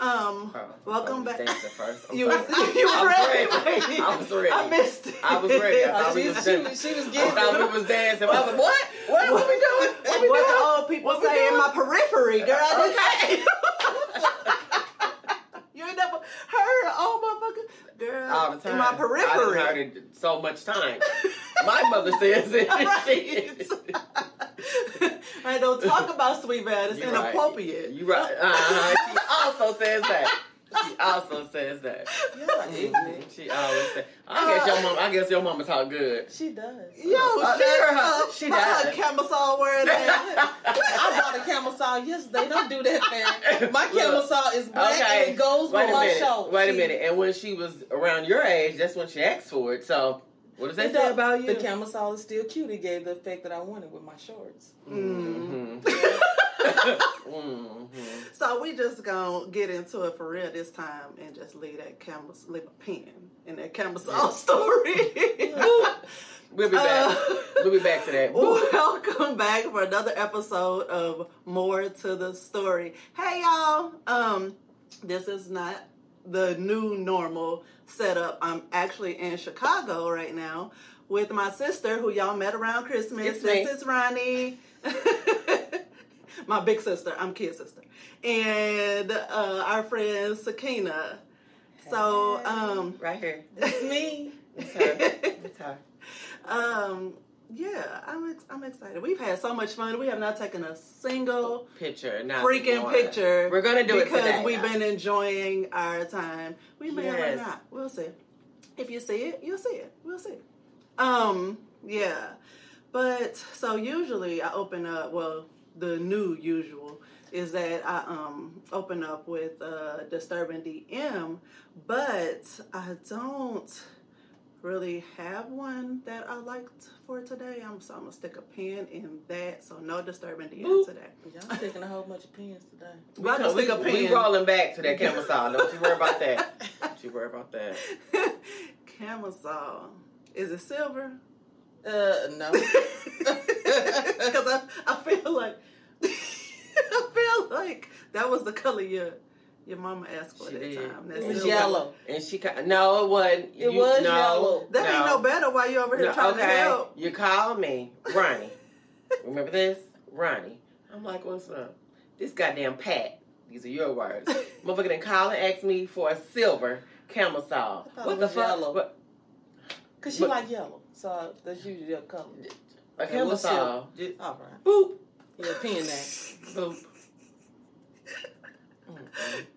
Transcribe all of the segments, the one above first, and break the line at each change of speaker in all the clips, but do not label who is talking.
Um,
Oh,
welcome back.
first. I'm
You was, you
I
was
was
ready.
ready. I was ready.
I missed it.
I was ready. I
she, was, she, was, she was
I thought we was dancing. I was like, what? What? What we doing? What we
What
doing?
the old people
What
say in my periphery, girl. I didn't you ain't never heard oh motherfucker girl
All the time.
in my
I
periphery.
done heard it so much time. My mother says it.
right. right, don't talk about sweet bad. It's
You right.
inappropriate.
You right. Uh-huh. She also says that. She also says that.
Yeah.
She always says. I guess your mom. I guess your mama talk good.
She does.
Yo,
Uh,
shut
her-
up.
she
Fuck her
does.
camisole wearing that.
I bought a saw yesterday. Don't do that, man. My
Look.
is black
Okay.
and it goes
Wait
with
a
my
minute.
show.
Wait a
See,
minute. And when she was around your age, that's when she asked for it. So what does that say about you?
The saw is still cute. It gave the effect that I wanted with my shorts.
Mm-hmm. mm-hmm.
So we just gonna get into it for real this time and just leave that camel leave a pen in that camisole story.
We'll be back.
Uh,
we'll be back to that.
Welcome back for another episode of More to the Story. Hey y'all, um, this is not the new normal setup. I'm actually in Chicago right now with my sister, who y'all met around Christmas.
It's
this
me.
is Ronnie. my big sister. I'm kid sister, and uh, our friend Sakina. So, um,
Right here.
It's me.
It's her. It's her.
um, yeah, I'm ex- I'm excited. We've had so much fun. We have not taken a single
Picture. Not
freaking picture.
We're gonna do it
because we've been enjoying our time. We may or may not. We'll see. If you see it, you'll see it. We'll see. Um, yeah. But so usually I open up. Well, the new usual is that I um open up with uh, disturbing DM, but I don't really have one that I liked for today. I'm so I'm gonna stick a pin in that. So no disturbing DM
Boop.
today.
Y'all taking a whole bunch of pins today.
We,
Well, I just
we,
stick a
we rolling back to that camel saw. Don't you worry about that. Don't you worry about that.
Camisole. Is it silver?
Uh, no.
Because I, I feel like I feel like that was the color your your mama asked for
She
that
did.
time. That
It was
silver.
yellow.
And she ca- no, it wasn't.
It
You-
was
no,
yellow.
That ain't no better Why you over here
No,
trying to help.
you called me, Ronnie. Remember this, Ronnie? I'm like, what's up? This goddamn Pat. These are your words. Motherfucker didn't call and ask me for a silver camel saw. What the fuck?
yellow.
What,
Because she
But-
like yellow. So that's usually their color.
a
Okay,
camel saw. Just
All right.
boop,
Yeah, pen that.
boop.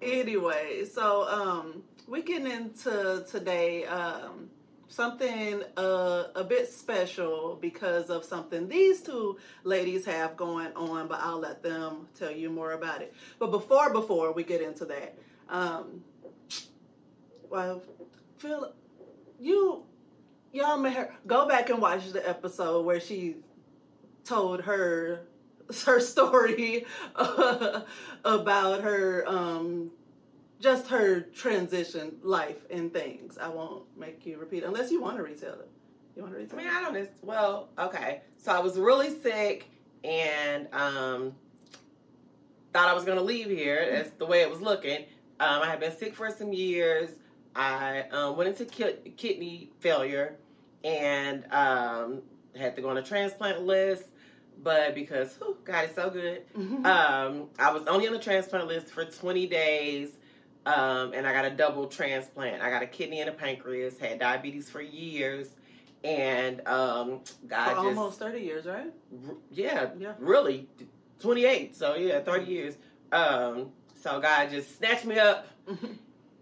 Anyway, so um we're getting into today um something uh, a bit special because of something these two ladies have going on, but I'll let them tell you more about it. But before before we get into that, um well Phil you y'all may her go back and watch the episode where she told her her story uh, about her um just her transition life and things. I won't make you repeat unless you want to retell it. You want to
I
retell
mean,
it?
I don't. Know. Well, okay. So I was really sick and um, thought I was going to leave here. That's the way it was looking. Um, I had been sick for some years. I um, went into ki- kidney failure and um, had to go on a transplant list. But because whew, God is so good,
Mhm.
um, I was only on the transplant list for 20 days, um, and I got a double transplant. I got a kidney and a pancreas. Had diabetes for years, and um, God
For
just
almost 30 years, right?
r- yeah,
Yeah.
really 28. So yeah, 30 years. Um, so God just snatched me up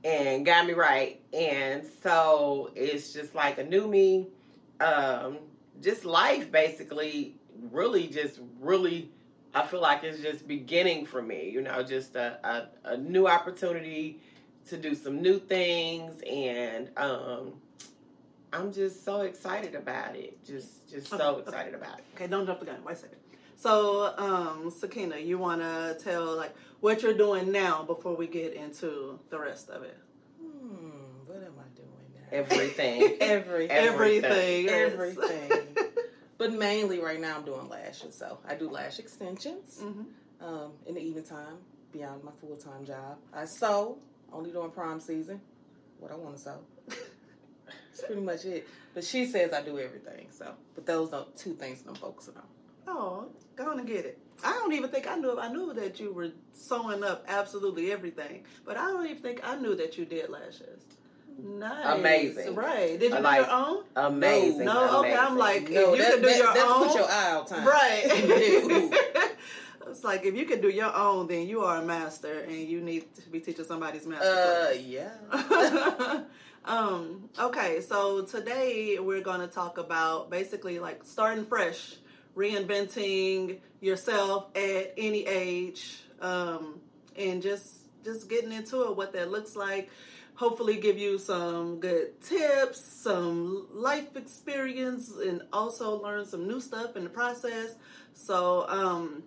and got me right, and so it's just like a new me. Um, just life basically really just really I feel like it's just beginning for me, you know, just a, a, a new opportunity to do some new things and um I'm just so excited about it. Just just so
Okay, okay.
excited about it.
Okay, don't jump the gun. Wait a second. So, um, Sakina, you want to tell like what you're doing now before we get into the rest of it?
Hmm, what am I doing now?
Everything.
Everything.
Everything.
Everything. But mainly right now I'm doing lashes. So I do lash extensions
Mhm.
um, in the evening time beyond my full time job. I sew, only during prime season. What I want to sew. That's pretty much it. But she says I do everything. So, but those are two things that I'm focusing on.
Oh, go on and get it. I don't even think I knew. I knew that you were sewing up absolutely everything, but I don't even think I knew that you did lashes. Nice,
Amazing.
Right? Did you
Like-
do your own?
Amazing.
No, okay. I'm like,
No,
if you
that-
could do
that-
your
that's
own,
put your eye out time.
right? it's like if you can do your own, then you are a master, and you need to be teaching somebody's master.
Uh,
class.
yeah.
um, okay, so today we're going to talk about basically like starting fresh, reinventing yourself at any age, um, and just just getting into it, what that looks like. Hopefully, give you some good tips, some life experience, and also learn some new stuff in the process. So, um,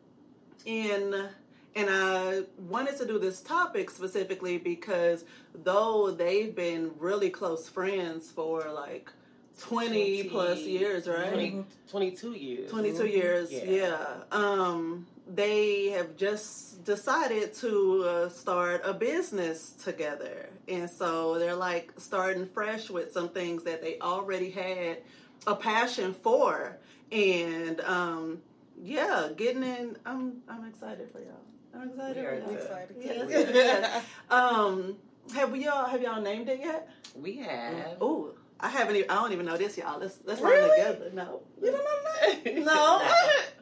in and I wanted to do this topic specifically because though they've been really close friends for like 20, plus years, right?
20, 22 years.
22 years,
Yeah.
yeah. Um, they have just decided to uh, start a business together. And so they're like starting fresh with some things that they already had a passion for. And um, yeah, getting in, I'm, I'm excited for y'all. I'm excited
We
for
are
y'all.
excited.
Yes. Um, have we y'all have y'all named it yet?
We have.
Ooh, I haven't. Even, I don't even know this, y'all. Let's let's
Really?
learn together. No,
You don't know that?
no.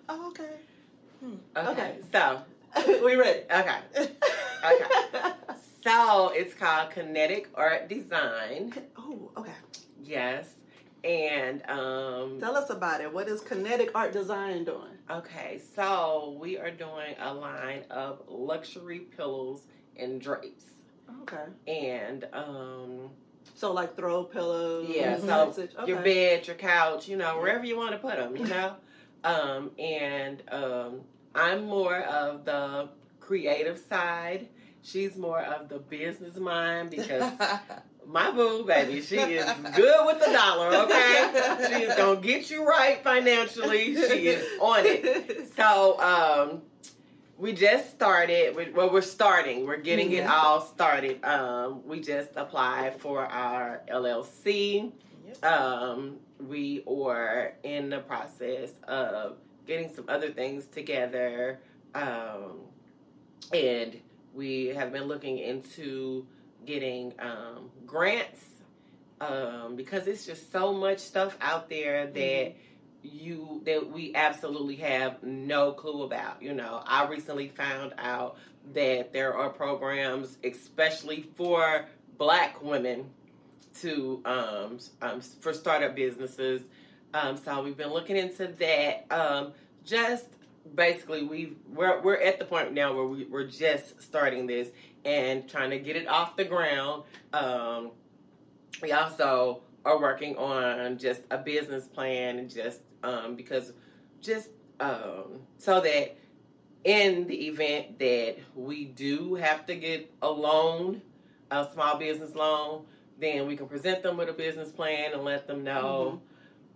Oh, okay.
Okay.
Okay.
So,
we ready?
okay. Okay. So, it's called Kinetic Art Design.
oh, okay.
Yes. And, um,
Tell us about it. What is Kinetic Art Design doing?
okay. So, we are doing a line of luxury pillows and drapes.
Okay.
And, um,
So like throw pillows.
Yeah, so
okay.
your bed, your couch, you know, wherever you want to put them, you know. um, and um, I'm more of the creative side. She's more of the business mind because my boo, baby, she is good with the dollar. Okay, she is gonna get you right financially. She is on it. So um, we just started. We, well, we're starting. We're getting it
Mhm.
all started. Um, we just applied for our LLC.
Yep.
Um, we are in the process of getting some other things together, um, and we have been looking into getting um, grants um, because it's just so much stuff out there that you that we absolutely have no clue about. You know, I recently found out that there are programs, especially for Black women, to um, um for startup businesses. Um, so we've been looking into that. Um, just basically, we we're we're at the point now where we, we're just starting this and trying to get it off the ground. Um, we also are working on just a business plan and just um, because just um, so that in the event that we do have to get a loan, a small business loan, then we can present them with a business plan and let them know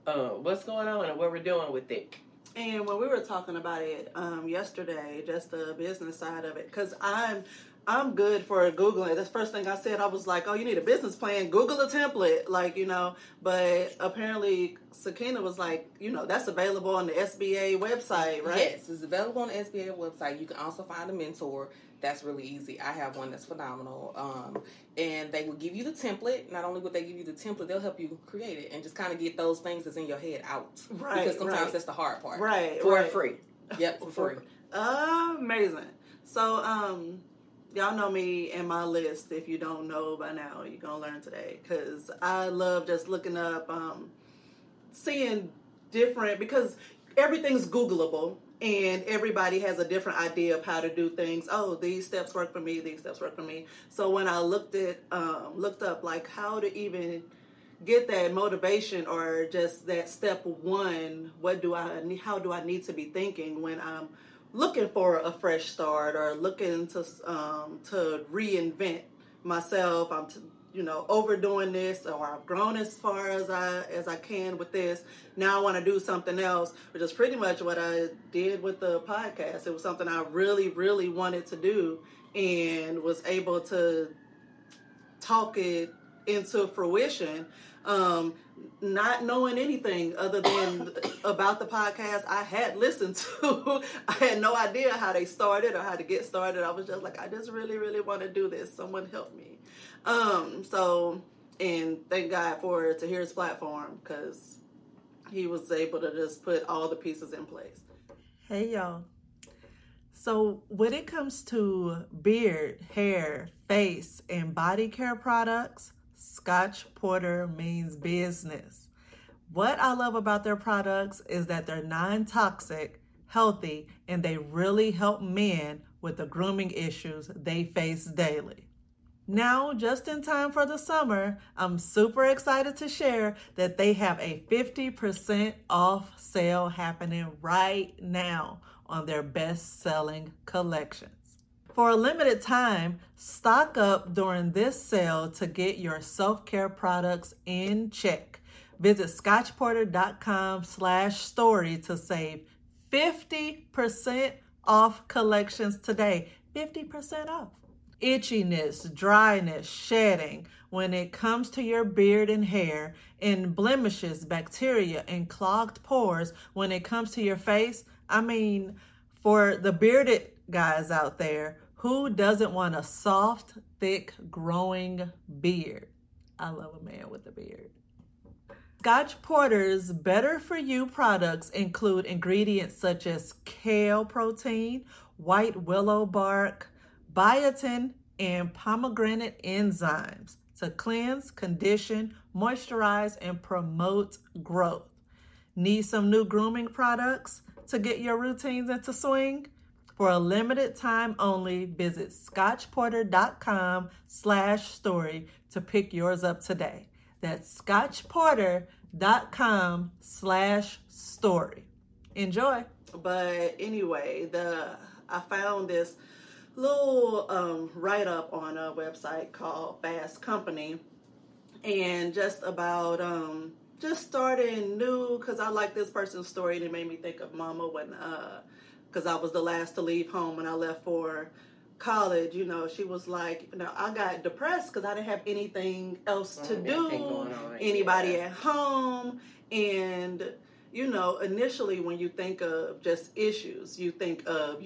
uh, what's going on and what we're doing with it.
And when we were talking about it um, yesterday, just the business side of it, because I'm I'm good for googling. That's the first thing I said. I was like, "Oh, you need a business plan. Google a template, like you know." But apparently, Sakina was like, "You know, that's available on the SBA website, right?"
Yes, it's available on the SBA website. You can also find a mentor. That's really easy. I have one that's phenomenal. Um, and they will give you the template. Not only would they give you the template, they'll help you create it and just kind of get those things that's in your head out.
Right,
Because sometimes
right.
that's the hard part.
Right.
For
right.
free.
Yep, for free.
Amazing. So, um, y'all know me and my list. If you don't know by now, you're gonna learn today because I love just looking up, um, seeing different because everything's Googleable and everybody has a different idea of how to do things. Oh, these steps work for me. These steps work for me. So when I looked at, um, looked up like how to even get that motivation or just that step one what do i need how do i need to be thinking when i'm looking for a fresh start or looking to um, to reinvent myself i'm t- you know overdoing this or I've grown as far as I as I can with this. Now I want to do something else, which is pretty much what I did with the podcast. It was something I really really wanted to do and was able to talk it into fruition. Um, not knowing anything other than about the podcast I had listened to. I had no idea how they started or how to get started. I was just like, I just really, really want to do this. Someone help me. Um, so, and thank God for Tahir's platform because he was able to just put all the pieces in place.
Hey, y'all. So, when it comes to beard, hair, face, and body care products, Scotch Porter means business. What I love about their products is that they're non toxic, healthy, and they really help men with the grooming issues they face daily. Now, just in time for the summer, I'm super excited to share that they have a 50% off sale happening right now on their best selling collections. For a limited time, stock up during this sale to get your self-care products in check. Visit scotchporter.com slash story to save 50% off collections today. 50% off. Itchiness, dryness, shedding when it comes to your beard and hair, and blemishes, bacteria, and clogged pores when it comes to your face. I mean, for the bearded guys out there, who doesn't want a soft, thick, growing beard? I love a man with a beard. Scotch Porter's Better For You products include ingredients such as kale protein, white willow bark, biotin, and pomegranate enzymes to cleanse, condition, moisturize, and promote growth. Need some new grooming products to get your routines into swing? For a limited time only, visit scotchporter.com slash story to pick yours up today. That's scotchporter.com slash story. Enjoy.
But anyway, the I found this little um, write up on a website called Fast Company, and just about um, just starting new because I like this person's story and it made me think of Mama when because uh, I was the last to leave home when I left for college. You know, she was like, you know, I got depressed because I didn't have anything else to do, anybody
yeah.
at home, and you know, initially when you think of just issues, you think of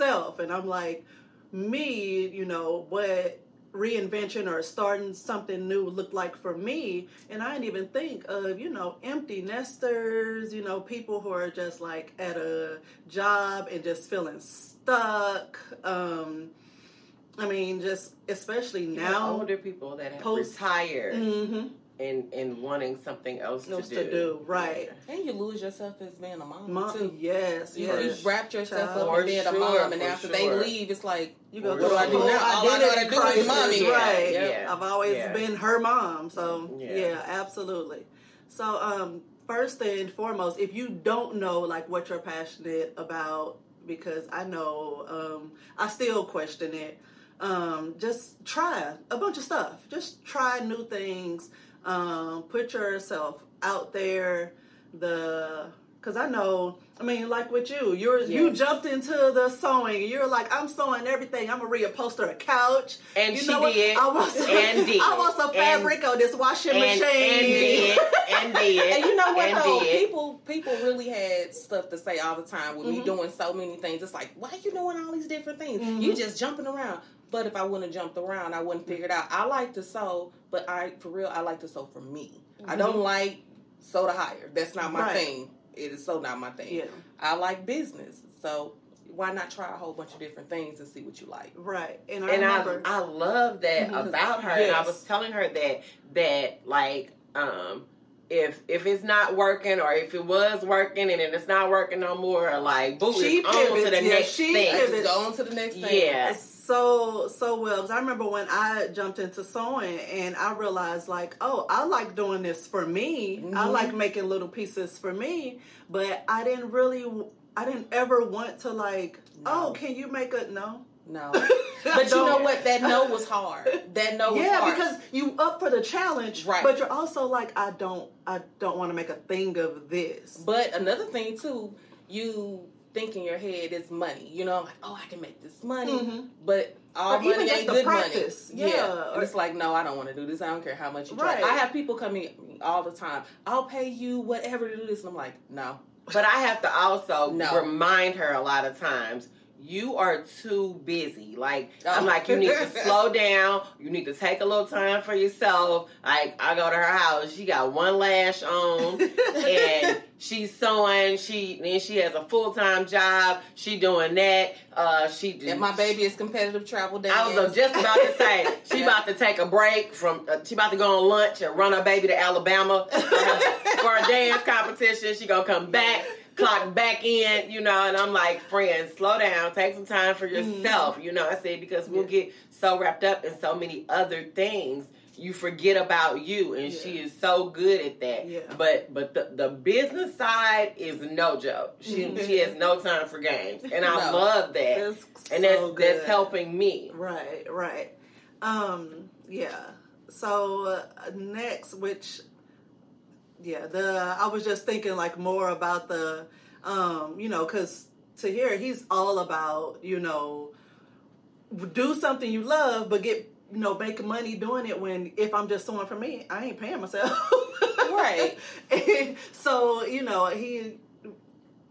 yourself. And I'm like, me, you know, what reinvention or starting something new looked like for me. And I didn't even think of, you know, empty nesters, you know, people who are just like at a job and just feeling stuck. Um, I mean, just especially
Now, older people that have
Post-
retired
hmm
and, and wanting something else,
Else
to
to
do.
do, right.
And you lose yourself as being a mom,
Mom,
too.
yes,
You,
yes.
you wrapped yourself
Child.
up in being a mom, and after
sure.
they leave, it's like,
You go
What do
a
I do
whole
now?
All I know
identity
how to do is mommy.
right?
Yeah.
I've always
Yeah.
been her mom, so
Yeah.
yeah. absolutely. So, um, first and foremost, if you don't know like what you're passionate about, because I know um, I still question it. Um, just try a bunch of stuff. Just try new things. Um, put yourself out there. The because I know, I mean, like with you, you're you jumped into the sewing. You're like, I'm sewing everything. I'm gonna reupholster a couch.
And
you
she
know what?
did.
I want some,
And did.
I want some
And-
fabric on this washing
And,
machine.
and did. And did.
and you know what
and
though,
did.
people people really had stuff to say all the time with me
Mhm.
doing so many things. It's like, why you doing all these different things?
Mhm.
You just jumping around. But if I wouldn't have jumped around, I wouldn't figure it out. I like to sew, but I for real, I like to sew for me. I don't like sew to hire. That's not my
Right.
thing. It is so not my thing.
Yeah,
I like business, so why not try a whole bunch of different things and see what you like?
right. And I
and
remember.
I, I love that
Mhm.
about her. And I was telling her that that like um if if it's not working or if it was working and then it's not working no more, like boo
She
on to the
yeah,
next
she
thing.
pivots.
Go on to the next thing.
Yeah.
So so well 'cause I remember when I jumped into sewing and I realized like oh I like doing this for me I
Mhm.
like making little pieces for me but I didn't really I didn't ever want to like
No.
oh can you make a no
No. But you know what? That no was hard. That no was
yeah,
hard.
because you up for the challenge,
Right.
But you're also like, I don't, I don't want to make a thing of this.
But another thing too, you think in your head is money. You know, like, oh, I can make this money.
Mhm.
But all
Or
money ain't good
practice.
money.
Yeah.
And it's like, no, I don't want to do this. I don't care how much you try.
Right.
I have people coming all the time. I'll pay you whatever to do this. And I'm like, no.
But I have to also
No.
remind her a lot of times. You are too busy. Like I'm
Oh.
like, you need to slow down. You need to take a little time for yourself. Like I go to her house, she got one lash on, and she's sewing. She then she has a full time job. She doing that. Uh, she
And my baby is competitive travel dance.
I was just about to say she
Yeah.
about to take a break from. Uh, she about to go on lunch and run her baby to Alabama for, her, for a dance competition. She gonna come back, clock back in, you know. And I'm like, friends, slow down, take some time for yourself, you know. I said because we'll
Mm-hmm. Yeah.
get so wrapped up in so many other things. You forget about you, and she is so good at that.
Yeah.
But but the, the business side is no joke. She
Mhm.
she has no time for games, and I
No.
love that
It's
and
so
that's that's helping me.
Right, right. Um, yeah. So uh, next, which, yeah, the I was just thinking like more about the, um, you know, because Tahir he's all about you know, do something you love, but get you know make money doing it. When if I'm just sewing for me, I ain't paying myself.
Right.
And so you know he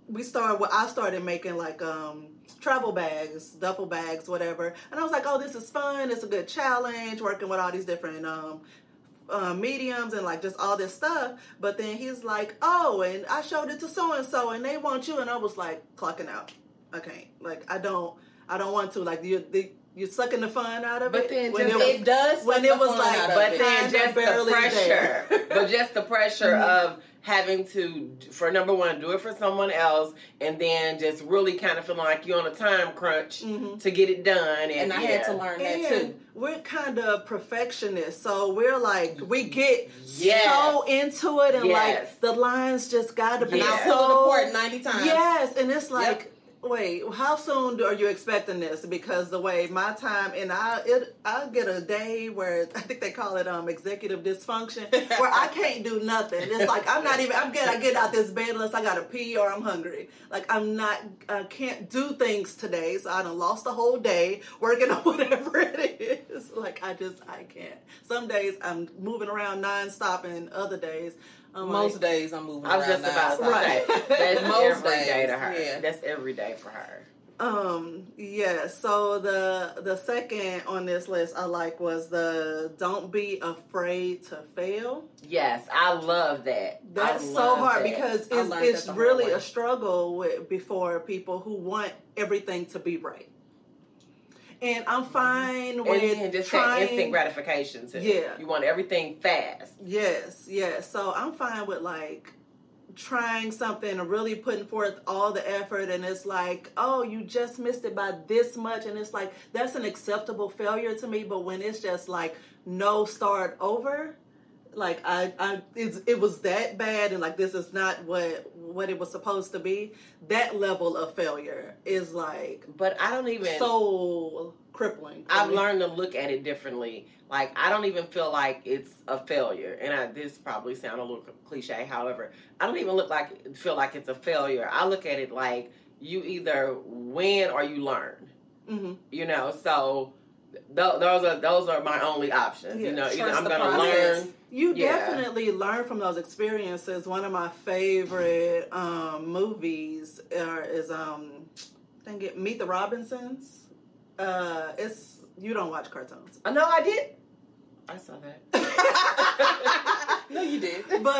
we started well, I started making like um travel bags, duffel bags, whatever. And I was like, "Oh, this is fun. It's a good challenge working with all these different um uh, mediums and like just all this stuff." But then he's like, "Oh, and I showed it to so and so and they want you." And I was like, clocking out. I can't. Like I don't I don't want to like you the you're sucking the fun out of
But
it.
But then
when
just-
it was,
it does.
when it was like-
But then just the
barely
pressure,
there.
but just the pressure
Mhm.
of having to, for number one, do it for someone else, and then just really kind of feeling like you're on a time crunch
Mhm.
to get it done. And,
and I
yeah.
had to learn that
And
too.
We're kind of perfectionists, so we're like we get
Yes.
so into it, and
Yes.
like the lines just got to be
And
so
pull the ninety times.
Yes, and it's like, wait, how soon are you expecting this? Because the way my time and I, it, I get a day where I think they call it um executive dysfunction, where I can't do nothing. It's like I'm not even. I'm good. I get out this bed unless I gotta pee or I'm hungry. Like I'm not. I can't do things today, so I done lost the whole day working on whatever it is. Like I just I can't. Some days I'm moving around nonstop, and other days. I'm
Most
like,
days I'm moving
I was just about to
now.
Right.
say that's
Most
every day to
days,
her.
yeah.
That's every day for her.
Um, yeah, so the the second on this list I like was the don't be afraid to fail.
Yes, I love that.
That's
I
so hard
that.
because it's it's
that the hard
really a struggle with before people who want everything to be right. And I'm fine with
and then just
trying
instant gratification too.
Yeah.
you want everything fast.
Yes, yes. So I'm fine with like trying something and really putting forth all the effort and it's like, oh, you just missed it by this much and it's like that's an acceptable failure to me, but when it's just like no start over, like I I it's, it was that bad and like this is not what what it was supposed to be, that level of failure is like
But I don't even.
so crippling.
I've
me.
learned to look at it differently. Like I don't even feel like it's a failure, and I, this probably sound a little cliche. However, I don't even look like feel like it's a failure. I look at it like you either win or you learn.
Mhm.
You know, so th- those are those are my only options.
Yeah,
you know, either I'm gonna
process.
learn.
You
Yeah.
definitely learn from those experiences. One of my favorite um, movies are, is um, dang it, Meet the Robinsons. Uh, it's you don't watch cartoons,
no, I did. I saw that.
no, you did.
but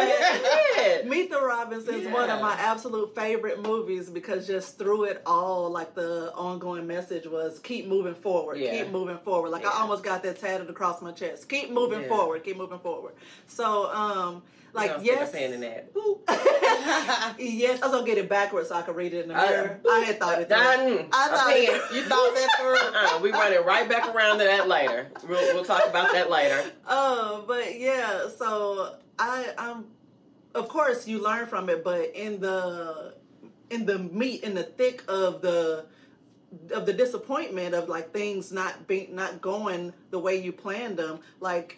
did.
Meet the Robinsons is one of my absolute favorite movies because just through it all, like the ongoing message was keep moving forward,
Yeah.
keep moving forward. Like
Yeah.
I almost got that tatted across my chest. Keep moving
Yeah.
forward, keep moving forward. So, um, like
You know,
yes,
in that.
Yes, I was gonna get it backwards so I could read it in the
Uh,
mirror. I had thought it through.
Done.
I thought
pen.
it-
You thought that through? Uh-uh. We running right back around to that later. We'll, we'll talk about that later.
Uh, but yeah, so I, I'm, of course, you learn from it, but in the, in the meat, in the thick of the, of the disappointment of like things not being not going the way you planned them like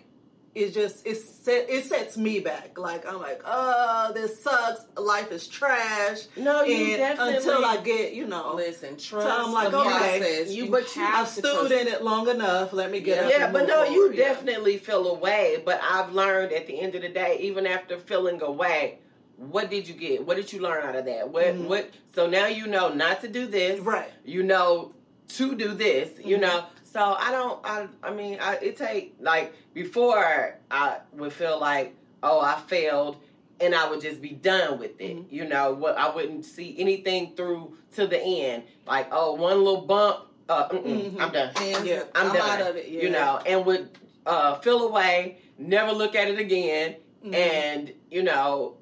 it just it set it sets me back like i'm like oh this sucks life is trash
No, you
and
definitely
until i get you know
Listen, trust
I'm like, okay,
you-
You,
but you-
have
i've
to
stewed in it long enough let me get
Yeah.
up
Yeah, but no, you
forward. Yeah.
definitely feel away. But I've learned at the end of the day, even after feeling away, what did you get? What did you learn out of that? What
Mhm.
what? So now you know not to do this.
right
You know to do this. You
Mhm.
know. So I don't. I. I mean, I, it take like before I would feel like, oh, I failed, and I would just be done with it.
Mhm.
You know, what I wouldn't see anything through to the end. Like, oh, one little bump. Uh, mm-mm,
Mhm.
I'm done.
And
Yeah,
I'm,
I'm,
done.
out of it. Yeah.
You know, and would uh, feel away, never look at it again,
Mhm.
and you know,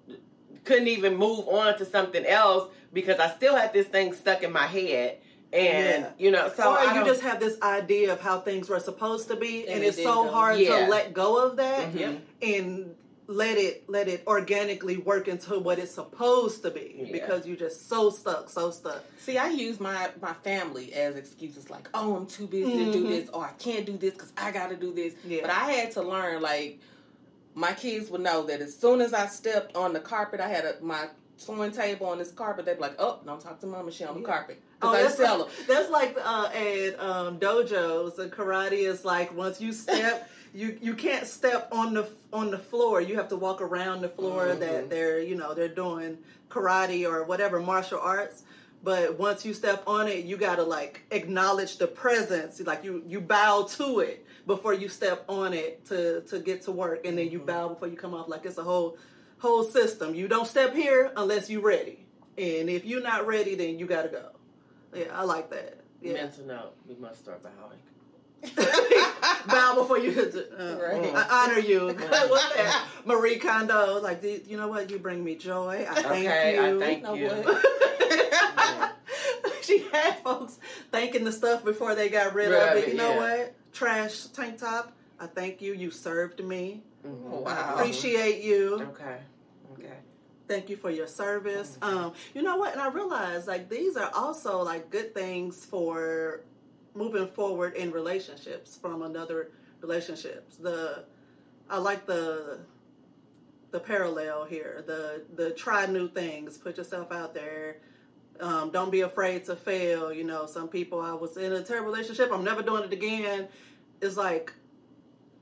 couldn't even move on to something else because I still had this thing stuck in my head, and
Yeah.
you know, so
or you just have this idea of how things were supposed to be, and,
And
it's
didn't
so
go.
hard
Yeah.
to let go of that
Mhm.
and let it let it organically work into what it's supposed to be
Yeah.
because you're just so stuck, so stuck.
See, I use my my family as excuses, like, "Oh, I'm too busy to do this," or "I can't do this because I got to do this." But I had to learn, like, my kids would know that as soon as I stepped on the carpet, I had a, my sewing table on this carpet. They'd be like, "Oh, don't talk to Mama, she on the
Yeah.
carpet."
Oh,
I
that's
tell
like,
them.
that's like uh, at um, dojos and karate is like once you step, you you can't step on the on the floor. You have to walk around the floor
Mhm.
that they're you know they're doing karate or whatever martial arts. But once you step on it, you gotta like acknowledge the presence. Like you you bow to it before you step on it to to get to work, and then you bow before you come off. Like it's a whole whole system. You don't step here unless you're ready, and if you're not ready, then you gotta go. Yeah, I like that. Yeah.
mental note. We must start bowing.
Bow before you hit the, uh,
Right.
I honor you. What's that? Marie Kondo, like, "Do- you know what? You bring me joy. I thank
Okay,
you.
I thank
know
you.
what?
she had folks thanking the stuff before they got rid
Rid
of
of
it.
it,
You know
yeah.
what? Trash tank top. I thank you. You served me.
Mhm.
Oh,
I
wow.
appreciate you.
Okay. Okay.
Thank you for your service. Um, you know what? And I realized like these are also like good things for moving forward in relationships from another relationships. The I like the the parallel here. The the try new things. Put yourself out there. Um, don't be afraid to fail. You know, some people I was in a terrible relationship. I'm never doing it again. It's like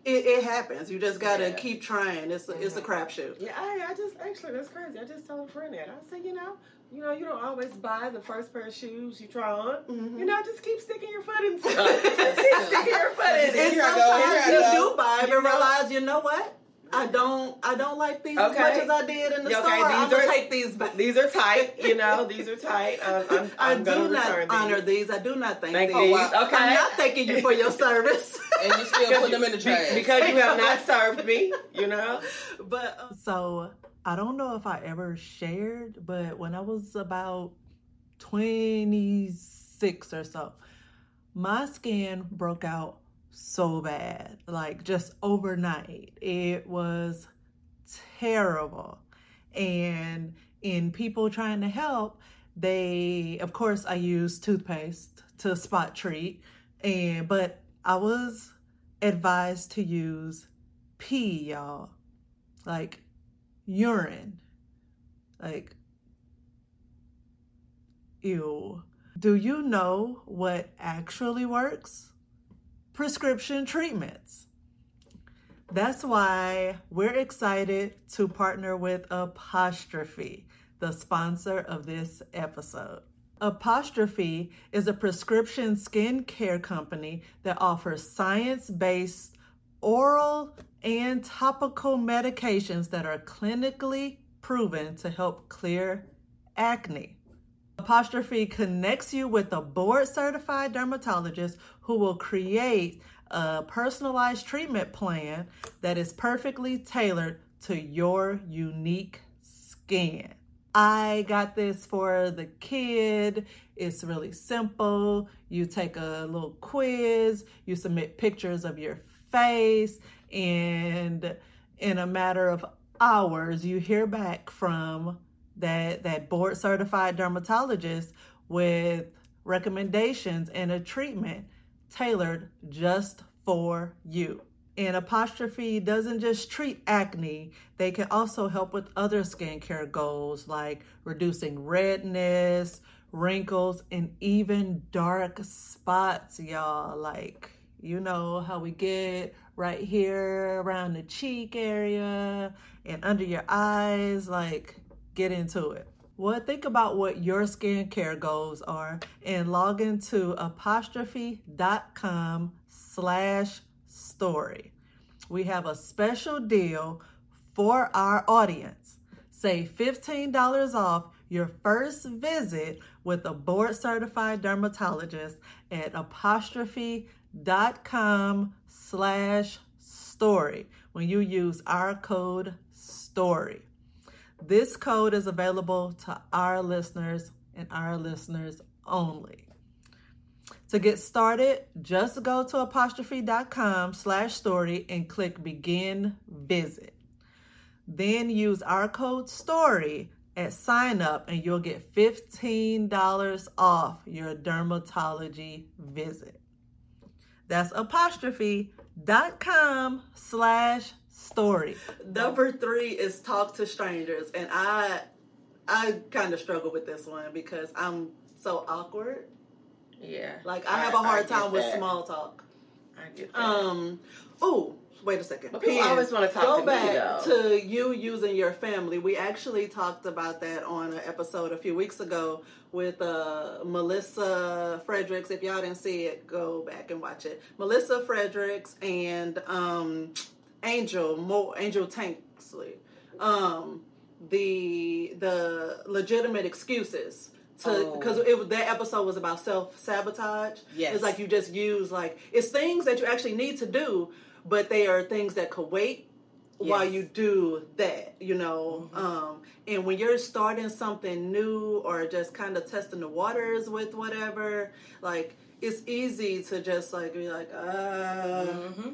it, it happens. You just gotta
Yeah.
keep trying. It's a, it's a crapshoot.
Yeah, I, I just actually that's crazy. I just told a friend that. I said, you know, you know, you don't always buy the first pair of shoes you try on.
Mhm.
You know, just keep sticking your foot in stuff. Just keep sticking your foot in
And
it.
Here I go,
sometimes
here
you
go.
do buy and realize, you know what? I don't, I don't like these as much as I did in the
Yeah,
store.
okay,
I'm
these are-
take these back.
These are tight, you know. These are tight. I'm, I'm,
I
I'm gonna
do not honor
these.
these. I do not thank,
Thank
these.
these.
wow.
Okay.
I'm not thanking you for your service.
And you still put them in the trash.
because you have not served me. You know.
but um,
So I don't know if I ever shared, but when I was about 26 or so, my skin broke out so bad, like just overnight. It was terrible. And in people trying to help, they, of course, I used toothpaste to spot treat, and but I was advised to use pee, y'all, like urine, like ew. Do you know what actually works? Prescription treatments. That's why we're excited to partner with Apostrophe, the sponsor of this episode. Apostrophe is a prescription skincare company that offers science based oral and topical medications that are clinically proven to help clear acne. Apostrophe connects you with a board certified dermatologist who will create a personalized treatment plan that is perfectly tailored to your unique skin. I got this for the kid. It's really simple. You take a little quiz, you submit pictures of your face, and in a matter of hours, you hear back from that, that board certified dermatologist with recommendations, and a treatment tailored just for you. And Apostrophe doesn't just treat acne, they can also help with other skincare goals like reducing redness, wrinkles, and even dark spots, y'all. Like, you know how we get right here around the cheek area and under your eyes. Like, get into it. Well, think about what your skincare goals are and log into apostrophe.com slash story. We have a special deal for our audience. Save $15 off your first visit with a board certified dermatologist at apostrophe.com slash story when you use our code STORY. This code is available to our listeners and our listeners only. To get started, just go to apostrophe.com slash story and click begin visit. Then use our code STORY at sign up and you'll get $15 off your dermatology visit. That's apostrophe.com slash story.
Number three is talk to strangers, and I I kind of struggle with this one because I'm so awkward.
Yeah.
Like I have a hard time with
that.
small talk.
I get that.
Um. Oh, wait a second.
But people
Pen,
always wanna talk
Go
to me,
back
though.
to you using your family. We actually talked about that on an episode a few weeks ago with uh, Melissa Fredericks. If y'all didn't see it, go back and watch it. Melissa Fredericks and um, Angel Mo, Angel Tanksley. Um, the the legitimate excuses to
Oh.
because it was that episode was about self sabotage.
Yes.
it's like you just use like it's things that you actually need to do, but they are things that could wait while you do that. You know, um, and when you're starting something new or just kind of testing the waters with whatever, like it's easy to just like be like, uh,
Mm-hmm.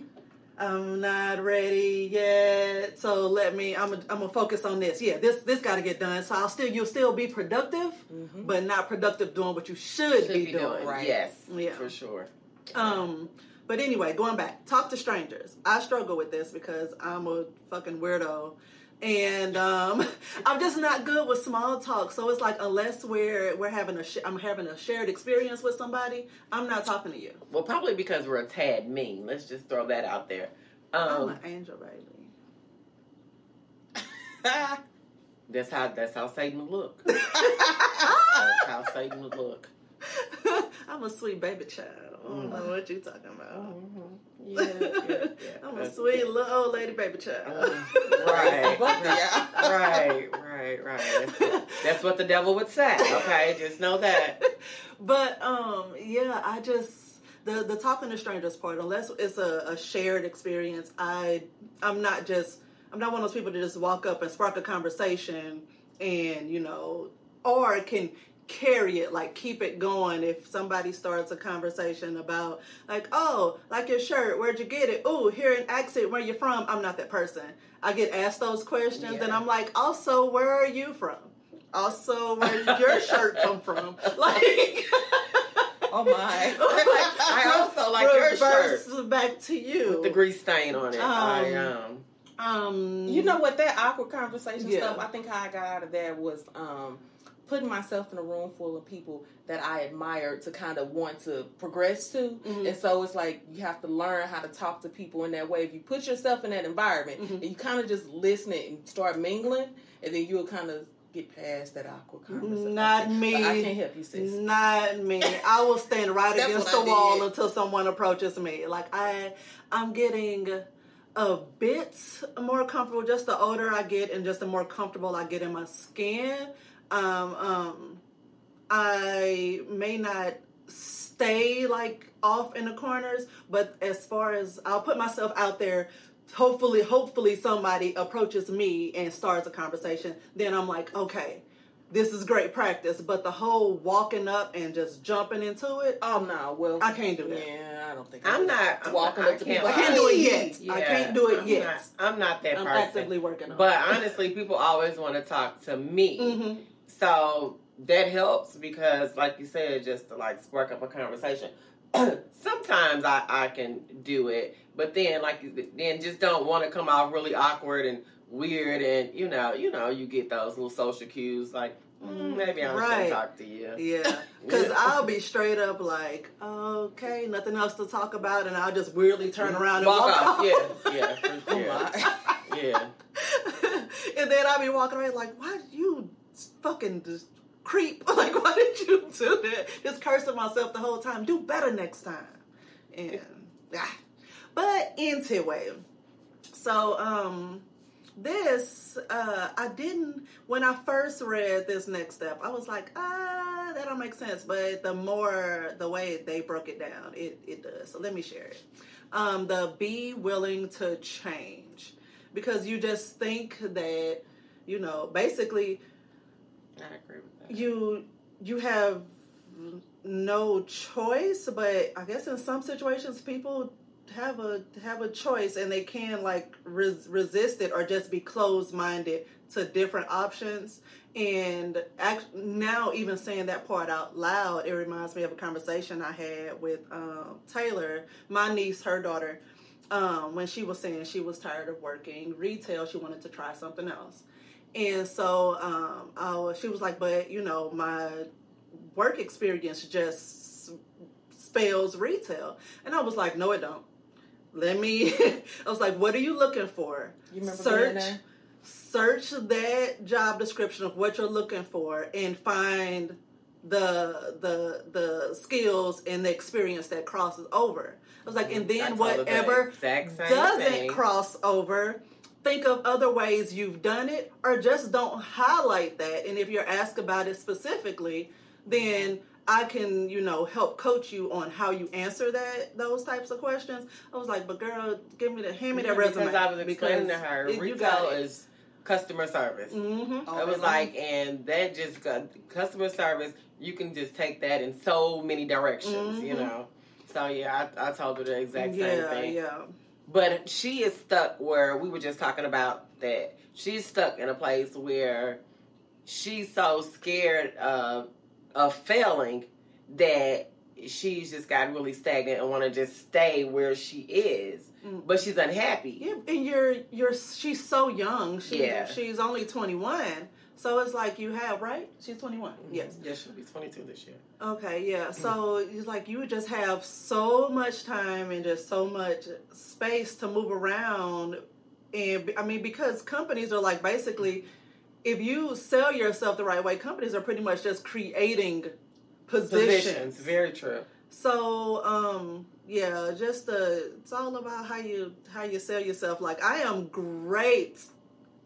I'm not ready yet. So let me. I'm. I'm gonna focus on this. Yeah, this this got to get done. So I'll still. You'll still be productive, but not productive doing what you should,
Should
be,
be
doing.
doing.
right.
Yes.
Yeah.
For sure.
Um. But anyway, going back, talk to strangers. I struggle with this because I'm a fucking weirdo. And um, I'm just not good with small talk. So it's like unless we're we're having a sh- I'm having a shared experience with somebody, I'm not talking to you.
Well, probably because we're a tad mean. Let's just throw that out there.
I'm
Um,
an angel, baby.
that's how that's how Satan look. that's how Satan would look.
I'm a sweet baby child. I don't know what you talking about.
Yeah, yeah, yeah.
I'm a sweet little old lady baby child.
Mm, right,
y'all.
right, right, right. That's, that's what the devil would say. Okay, just know that.
but um, yeah, I just the the talking to strangers part. Unless it's a, a shared experience, I I'm not just I'm not one of those people to just walk up and spark a conversation and you know or can carry it like keep it going if somebody starts a conversation about like oh like your shirt where'd you get it oh here in accent where you from i'm not that person i get asked those questions and i'm like also where are you from also where did your shirt come from like
Oh my.
I also like your
reverse
shirt
back to you
with the grease stain on it. I
Um,
um.
um
You know what? That awkward conversation
Yeah.
stuff. I think how I got out of that was um, putting myself in a room full of people that I admired to kind of want to progress to,
Mhm.
and so it's like you have to learn how to talk to people in that way. If you put yourself in that environment
Mhm.
and you kind of just listen and start mingling, and then you'll kind of get past that awkward conversation.
Not me.
But I can't help you, sis.
Not me. I will stand right against the wall
did.
until someone approaches me. Like I, I'm getting a bit more comfortable. Just the older I get, and just the more comfortable I get in my skin. Um, um, I may not stay like off in the corners, but as far as I'll put myself out there. Hopefully, hopefully somebody approaches me and starts a conversation. Then I'm like, okay, this is great practice, but the whole walking up and just jumping into it,
Oh no, well
I can't do that.
Yeah, I don't think
I'm
I
not. I'm
walking up to
I
people.
I can't do it
Hey!
yet. I can't do it
I'm
yet.
Not, I'm not that
I'm
person.
actively working on
But
it.
honestly, people always want to talk to me.
hmm
So that helps because, like you said, just to like spark up a conversation. Sometimes I, I can do it, but then like then just don't want to come out really awkward and weird, and you know you know you get those little social cues like mm, maybe I'm
Right.
gonna talk to you.
Yeah, because
Yeah.
I'll be straight up like, okay, nothing else to talk about, and I'll just weirdly turn around and
walk,
walk,
off.
off.
Yeah, yeah, for
Oh
sure. yeah.
and then I'll be walking away like, why you fucking just creep? Like, why did you do that? Just cursing myself the whole time. Do better next time. And ah. but anyway, so um this uh I didn't when I first read this next step, I was like, ah, that don't make sense. But the more the way they broke it down, it, it does. So let me share it. Um the be willing to change. Because you just think that, you know, basically
That.
you you have no choice but i guess in some situations people have a have a choice and they can like res- resist it or just be closed minded to different options. And act, now even saying that part out loud it reminds me of a conversation i had with um, taylor my niece her daughter. Um, when she was saying she was tired of working retail she wanted to try something else and so um, I was, she was like, but you know, my work experience just spells retail. And I was like, no, it don't. Let me, I was like, what are you looking for?
You remember
Search search that job description of what you're looking for and find the the the skills and the experience that crosses over. I was like, and then
told the
whatever
exact
doesn't
thing.
cross over, think of other ways you've done it or just don't highlight that. And if you're asked about it specifically, then I can, you know, help coach you on how you answer that those types of questions. I was like, but girl, give me the hand me that
Yeah,
resume.
Because I was explaining to her,
it- you
retail
got it.
is customer service.
Mm-hmm.
Oh,
I was
really?
like, and that just got customer service. You can just take that in so many directions, you
Mhm.
know. So yeah, I, I told her the exact same thing.
yeah.
But she is stuck where we were just talking about that. She's stuck in a place where she's so scared of of failing that she's just got really stagnant and want to just stay where she is.
Mm.
But she's unhappy.
Yeah, and you're you're she's so young. She
Yeah.
she's only 21. So it's like you have, right? She's 21. Yes.
Yeah, she'll be 22 this year.
Okay, yeah.
Mm.
So it's like you just have so much time and just so much space to move around. And I mean, because companies are like basically, if you sell yourself the right way, companies are pretty much just creating positions.
Positions, very true.
So, um, yeah, just uh, it's all about how you how you sell yourself. Like I am great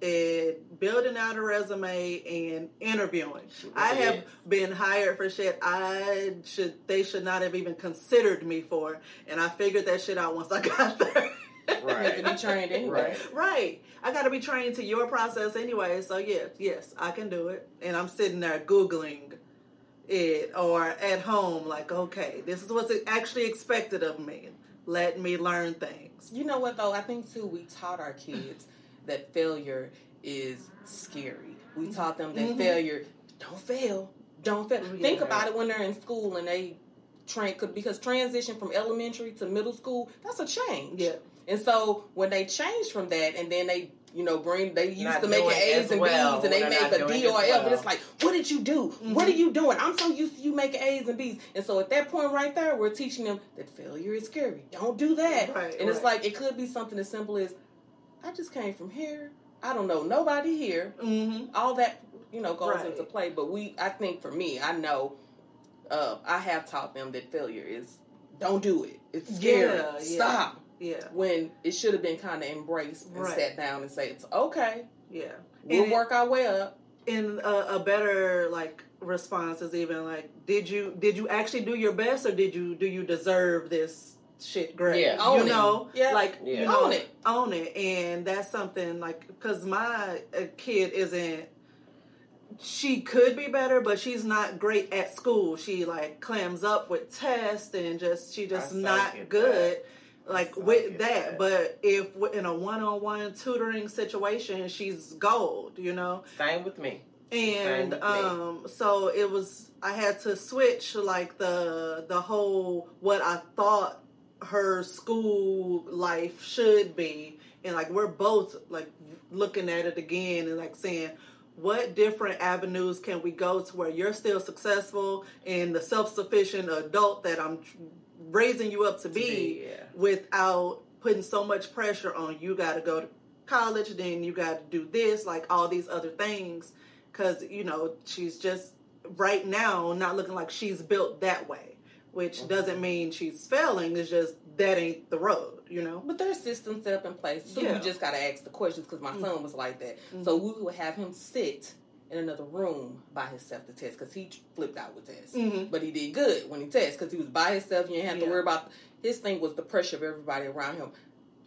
at building out a resume and interviewing.
She
I have
is.
been hired for shit I should they should not have even considered me for, and I figured that shit out once I got there.
Right.
You have to be trained anyway.
Right.
Right. I got to be trained to your process anyway. So, yeah, yes, I can do it. And I'm sitting there Googling it or at home, like, okay, this is what's actually expected of me. Let me learn things.
You know what though? I think too we taught our kids that failure is scary. We taught them that
Mhm.
failure don't fail, don't fail.
Oh,
Think
yeah.
about it when they're in school and they train could because transition from elementary to middle school that's a change.
Yeah.
And so when they change from that and then they you know, bring they used
Not
to making
doing
A's
as
and
well,
B's and they
they're
make
not
a
doing
D or
as
F, and it's like, what did you do? What are you doing? I'm so used to you making A's and B's. And so at that point right there, we're teaching them that failure is scary. Don't do that.
Right,
and it's like it could be something as simple as I just came from here. I don't know nobody here.
Mm-hmm.
All that you know goes
Right.
into play. But we, I think for me, I know uh, I have taught them that failure is don't do it. It's scary.
Yeah.
Stop.
Yeah.
When it should have been kind of embraced and
Right.
sat down and say it's okay.
Yeah.
We'll
And-
work our way up.
And a, a better like response is even like, did you did you actually do your best or did you do you deserve this shit great?
Yeah.
Own
you
it.
know,
Yeah.
like
Yeah.
you know,
Own it.
own it, and that's something like because my uh, kid isn't. She could be better, but she's not great at school. She like clams up with tests and just she just
I
not
get
good. Like
so
with that,
that.
but if w- in a one-on-one tutoring situation, she's gold. You know,
Same with me.
and
Same with me.
um so it was i had to switch like the the whole what i thought her school life should be. And like we're both like looking at it again and like saying what different avenues can we go to where you're still successful and the self-sufficient adult that i'm raising you up to be,
yeah.
without putting so much pressure on you got to go to college then you got to do this like all these other things. Because you know she's just right now not looking like she's built that way which
Mm-hmm.
doesn't mean she's failing it's just that ain't the road you know
But there's systems set up in place. So
Yeah.
you just got to ask the questions because my son was like that. So we would have him sit in another room by himself to test because he flipped out with tests.
Mhm.
But he did good when he tested because he was by himself. You didn't have to worry about his thing was the pressure of everybody around him.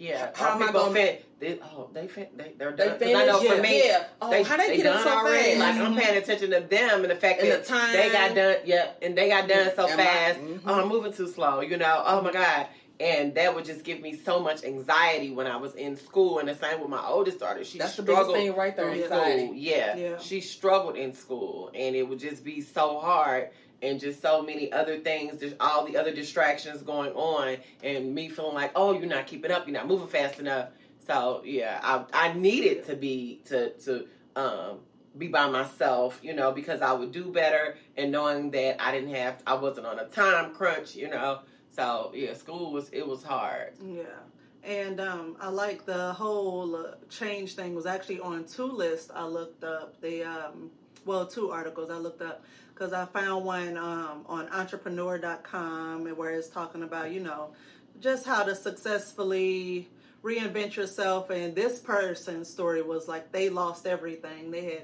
Yeah,
How
how
am I gonna-
fin- they, oh, they fin- they they're
They
done. 'Cause I know for me,
Yeah. Oh,
they,
how they get
done
so
already.
fast?
Like I'm paying attention to them and the fact
And
that
the time.
they got done. Yep, and they got done so
my-
fast.
mhm.
Oh, I'm moving too slow. You know. Oh my god. And that would just give me so much anxiety when I was in school. And the same with my oldest daughter. She
That's the biggest thing right there, anxiety.
school. Yeah.
Yeah.
she struggled in school, and it would just be so hard. And just so many other things, there's all the other distractions going on, and me feeling like, oh, you're not keeping up, you're not moving fast enough. So yeah, I I needed to be to to um be by myself, you know, because I would do better and knowing that I didn't have I wasn't on a time crunch, you know. So yeah, school was it was hard.
Yeah. And um, I like the whole uh, change thing was actually on two lists I looked up. The um, well, two articles I looked up because I found one um, on entrepreneur.com and where it's talking about, you know, just how to successfully reinvent yourself. And this person's story was like they lost everything. They had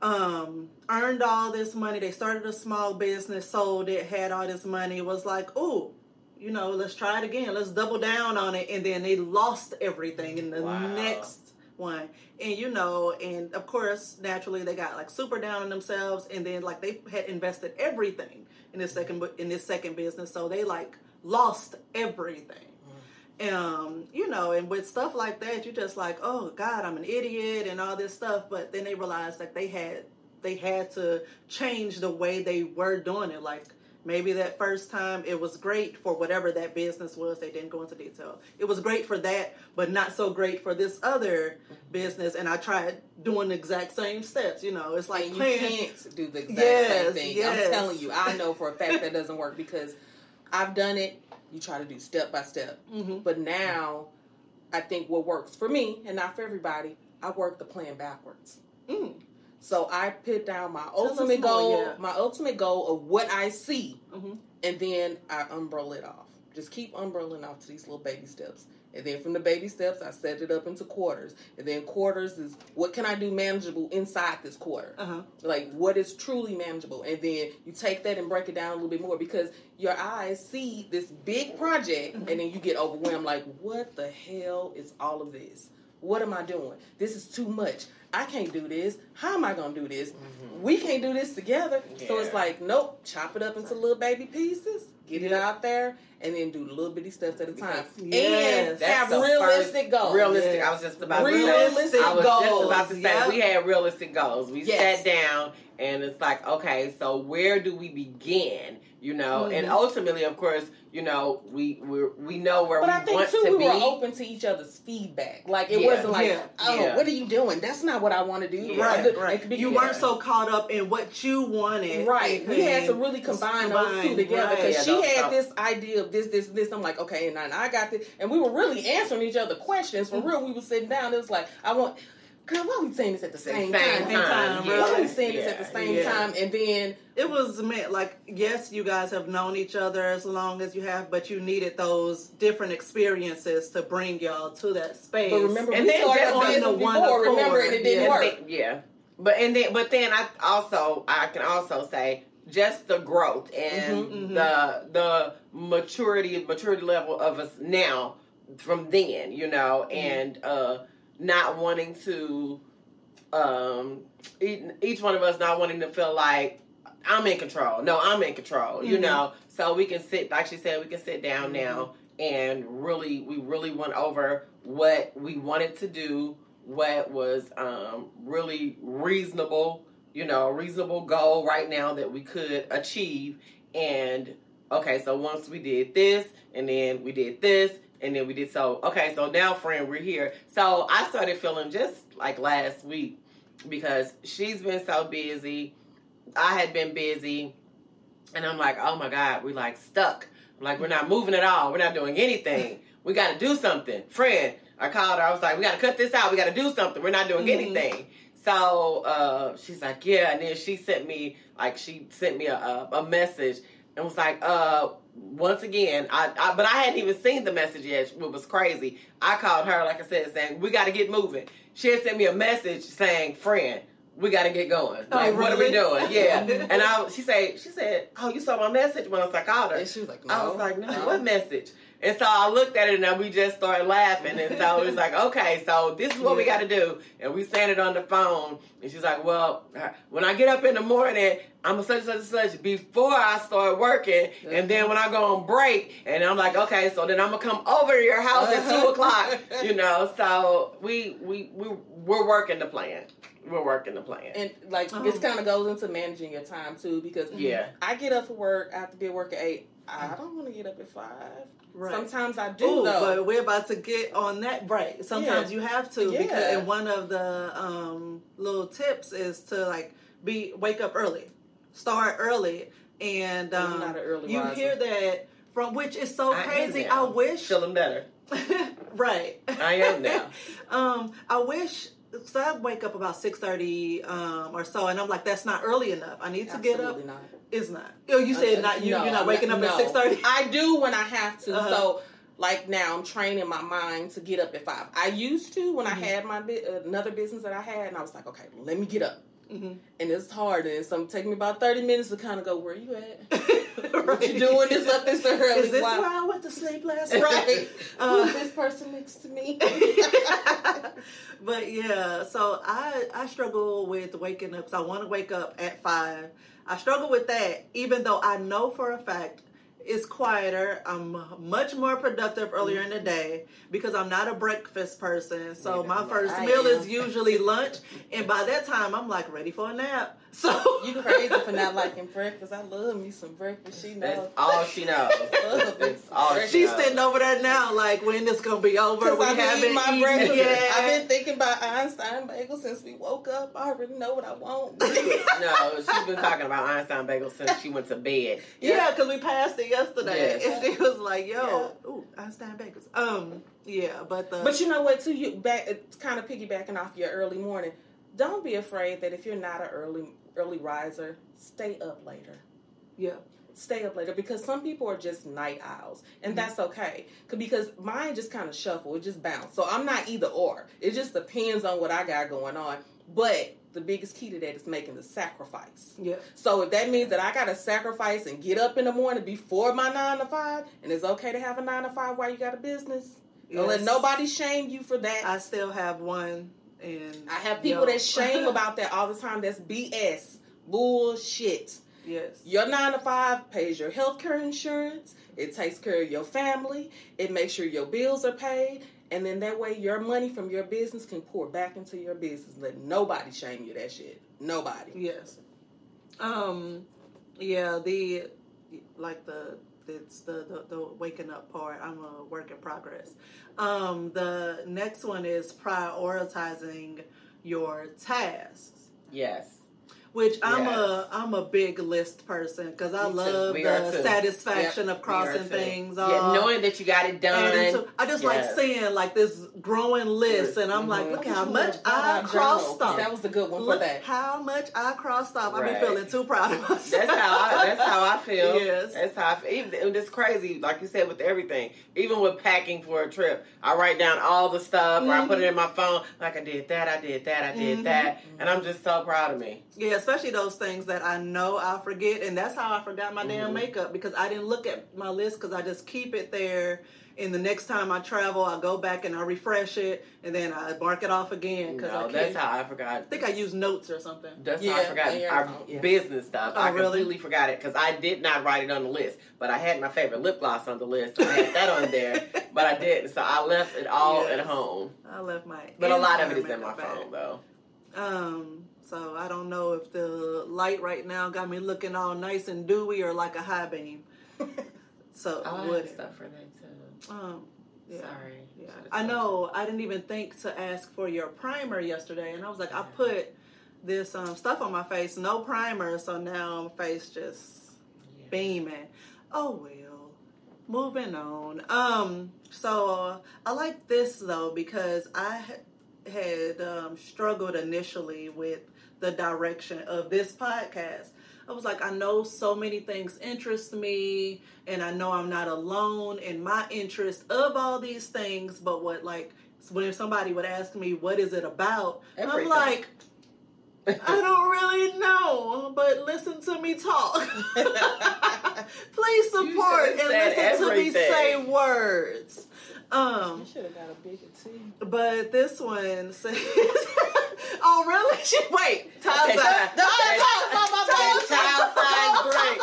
um earned all this money they started a small business sold it had all this money It was like oh you know let's try it again let's double down on it and then they lost everything in the
Wow.
next one and you know and of course naturally they got like super down on themselves and then like they had invested everything in this second in this second business so they like lost everything um, you know, and with stuff like that, you're just like, oh God, I'm an idiot and all this stuff. But then they realized like they had they had to change the way they were doing it. Like maybe that first time it was great for whatever that business was. They didn't go into detail. It was great for that, but not so great for this other business. And I tried doing the exact same steps. You know, it's like
and you
playing.
can't do the exact
Yes,
same thing.
yes.
I'm telling you, I know for a fact that doesn't work because I've done it. You try to do step by step,
Mhm.
but now I think what works for me and not for everybody, I work the plan backwards.
Mm.
So I put down my ultimate
more,
goal,
yeah.
my ultimate goal of what I see,
Mhm.
and then I umbrella it off. Just keep umbrelling off to these little baby steps. And then from the baby steps, I set it up into quarters. And then quarters is what can I do manageable inside this quarter?
Uh-huh.
Like what is truly manageable. And then you take that and break it down a little bit more because your eyes see this big project and then you get overwhelmed like, what the hell is all of this? What am I doing? This is too much. I can't do this. How am I gonna do this? Mm-hmm. We can't do this together. So it's like, nope, chop it up into little baby pieces, get it out there, and then do little bitty steps at a time.
Yes.
and
That's
have realistic goals.
Realistic.
Yes.
I was just about to say.
Realistic
I was just
goals.
about to say
Yep.
we had realistic goals. We
Yes.
sat down and it's like, okay, so where do we begin? You know, and
Mhm.
ultimately, of course, you know, we we we know where
But
we
I think
want
too,
to
we
be.
were open to each other's feedback. Like it
Yeah.
wasn't like,
Yeah.
oh,
Yeah.
what are you doing? That's not what I want to do.
Yeah.
Right,
It
right.
be-
You
yeah.
weren't so caught up in what you wanted.
Right. We had to really combine those two
combine,
together because
Yeah,
she
those
had this idea of this, this, this. I'm like, okay, and I got this, and we were really answering each other questions for real. We were sitting down. It was like, I want, girl, why are we saying this at the same,
Same
time?
time,
time,
Why are we
right.
saying this at the same
yeah.
time? And then
It was meant like yes, you guys have known each other as long as you have, but you needed those different experiences to bring y'all to that space.
But remember,
And
we
then
started
on
the one
before. Remember, and it didn't
yeah.
work.
And yeah. But and then but then I also I can also say just the growth and
Mhm, mhm.
the the maturity maturity level of us now from then, you know, and uh not wanting to um each, one of us not wanting to feel like I'm in control. No, I'm in control, you
Mhm.
know. So we can sit like she said, we can sit down now and really we really went over what we wanted to do, what was um really reasonable you know, a reasonable goal right now that we could achieve. And okay, so once we did this, and then we did this, and then we did so. Okay, so now, friend, we're here. So I started feeling just like last week because she's been so busy. I had been busy, and I'm like, oh my god, we're like stuck. Like we're not moving at all. We're not doing anything. We got to do something, friend. I called her. I was like, we got to cut this out. We got to do something. We're not doing
Mhm.
anything. So uh, she's like, yeah. And then she sent me like she sent me a, a, a message and was like, uh, once again, I, I but I hadn't even seen the message yet. It was crazy. I called her, like I said, saying we got to get moving. She had sent me a message saying, friend. We got to get going.
Oh,
Like, what are we doing? Yeah. and I, she said, she said, oh, you saw my message when I called her.
And she was like, no.
I was like, no, what message? And so I looked at it and we just started laughing. And so it was like, okay, so this is what we got to do. And we saying it on the phone. And she's like, well, when I get up in the morning, I'm a such, such, such before I start working. And then when I go on break, and I'm like, okay, so then I'm going to come over to your house at 2 uh-huh. o'clock, you know. So we, we, we, we're working the plan. We're working the plan.
And like
Oh.
this kind of goes into managing your time too, because
yeah.
I get up for work. I have to be at work at eight. I don't want to get up at five.
Right.
Sometimes I do
Ooh, but we're about to get on that break. Sometimes
Yeah.
you have to
Yeah.
because and one of the um, little tips is to like be wake up early, start early, and um,
not an early
you
riser.
hear that from which is so
I
crazy. I wish
Feeling better.
right.
I am now.
um, I wish. So I wake up about six thirty um, or so, and I'm like, that's not early enough. I need to get up.
Not.
It's not. Oh, you said
Uh,
not you.
no,
you're not waking up
no.
at six thirty.
I do when I have to.
Uh-huh.
So, like now, I'm training my mind to get up at five. I used to when
Mhm.
I had my another business that I had, and I was like, okay, let me get up.
Mhm.
And it's hard, and some take me about thirty minutes to kind of go, where you at?
What
What you doing this up this early?
Is this
Why-
where I went to sleep last night?
right?
Uh,
Who's this person next to me?
but yeah, so I I struggle with waking up. So I want to wake up at five. I struggle with that, even though I know for a fact it's quieter. I'm much more productive earlier in the mm-hmm. day because I'm not a breakfast person. So my first meal is usually lunch, and by that time I'm like ready for a nap. So
You crazy for not liking breakfast? I love me some breakfast. She
That's
knows.
all she knows. That's all she
She's
knows.
sitting over there now, like when this gonna be over. We
I've been
haven't
eating my
eaten
breakfast.
yet.
I've been thinking about Einstein bagel since we woke up. I already know what I want.
No, she's been talking about Einstein bagel since she went to bed.
Yeah, because we passed it yesterday,
Yes.
and she was like, "Yo, ooh, Einstein bagels." Um, yeah, but the
But you know what? Too, you back. It's kind of piggybacking off your early morning. Don't be afraid that if you're not an early early riser, stay up later.
yeah,
Stay up later because some people are just night owls, and
Mhm.
that's okay. 'Cause- Because mine just kind of shuffle, it just bounce. So I'm not either or. It just depends on what I got going on. But the biggest key to that is making the sacrifice.
yeah,
So if that means that I got to sacrifice and get up in the morning before my nine to five, and it's okay to have a nine to five while you got a business, don't let nobody shame you for that.
I still have one, and
I have people
yo.
that shame about that all the time. That's BS. Bullshit.
yes,
Your nine to five pays your health care insurance. It takes care of your family. It makes sure your bills are paid. And then that way your money from your business can pour back into your business. Let nobody shame you that shit. Nobody.
yes. Um, yeah, the like the it's the, the the waking up part. I'm a work in progress. Um, the next one is prioritizing your tasks.
Yes.
Which I'm
Yes.
a I'm a big list person because I
Me
love the
too.
satisfaction of crossing
too.
things
Yeah,
off.
knowing that you got it done.
and so I just like seeing like this growing list, and I'm like,
Mhm.
look how much
should've
I crossed off.
That was the good one
Look
for that.
how much I crossed off. I've been feeling too proud of myself.
That's how I, that's how I feel.
Yes.
That's how I feel. Even it's crazy, like you said, with everything. Even with packing for a trip, I write down all the stuff, or I put it in my phone. Like I did that, I did that, I did
Mhm.
that, and I'm just so proud of me.
Yeah, especially those things that I know I'll forget, and that's how I forgot my damn
Mhm.
makeup because I didn't look at my list because I just keep it there. And the next time I travel, I go back and I refresh it, and then I mark it off again because
No,
I
that's how I forgot.
I think I use notes or something.
That's how I forgot
and your
our
yeah.
business stuff.
Oh,
I
really?
completely forgot it because I did not write it on the list. But I had my favorite lip gloss on the list. I had that on there, but I didn't. So I left it all
Yes.
at home.
I left my.
But a lot of it is in my
makeup bag.
phone, though.
Um. So I don't know if the light right now got me looking all nice and dewy or like a high beam. So
I
would
stuff for that too.
Um, yeah.
Sorry.
Yeah, I know. I didn't even think to ask for your primer yesterday, and I was like, I put this um, stuff on my face, no primer, so now my face just.
Yeah.
beaming. Oh well, moving on. Um, so I like this though because I had um, struggled initially with the direction of this podcast. I was like, I know so many things interest me, and I know I'm not alone in my interest of all these things. But what, like, when somebody would ask me, what is it about?
Everything.
I'm like, I don't really know, but listen to me talk. Please support and listen to me say words. Um,
You should have got a bigger T.
but this one says, "Oh, really? She, wait, time's
Okay,
out.
time-
Time's
that-
out.
that child-sized drink.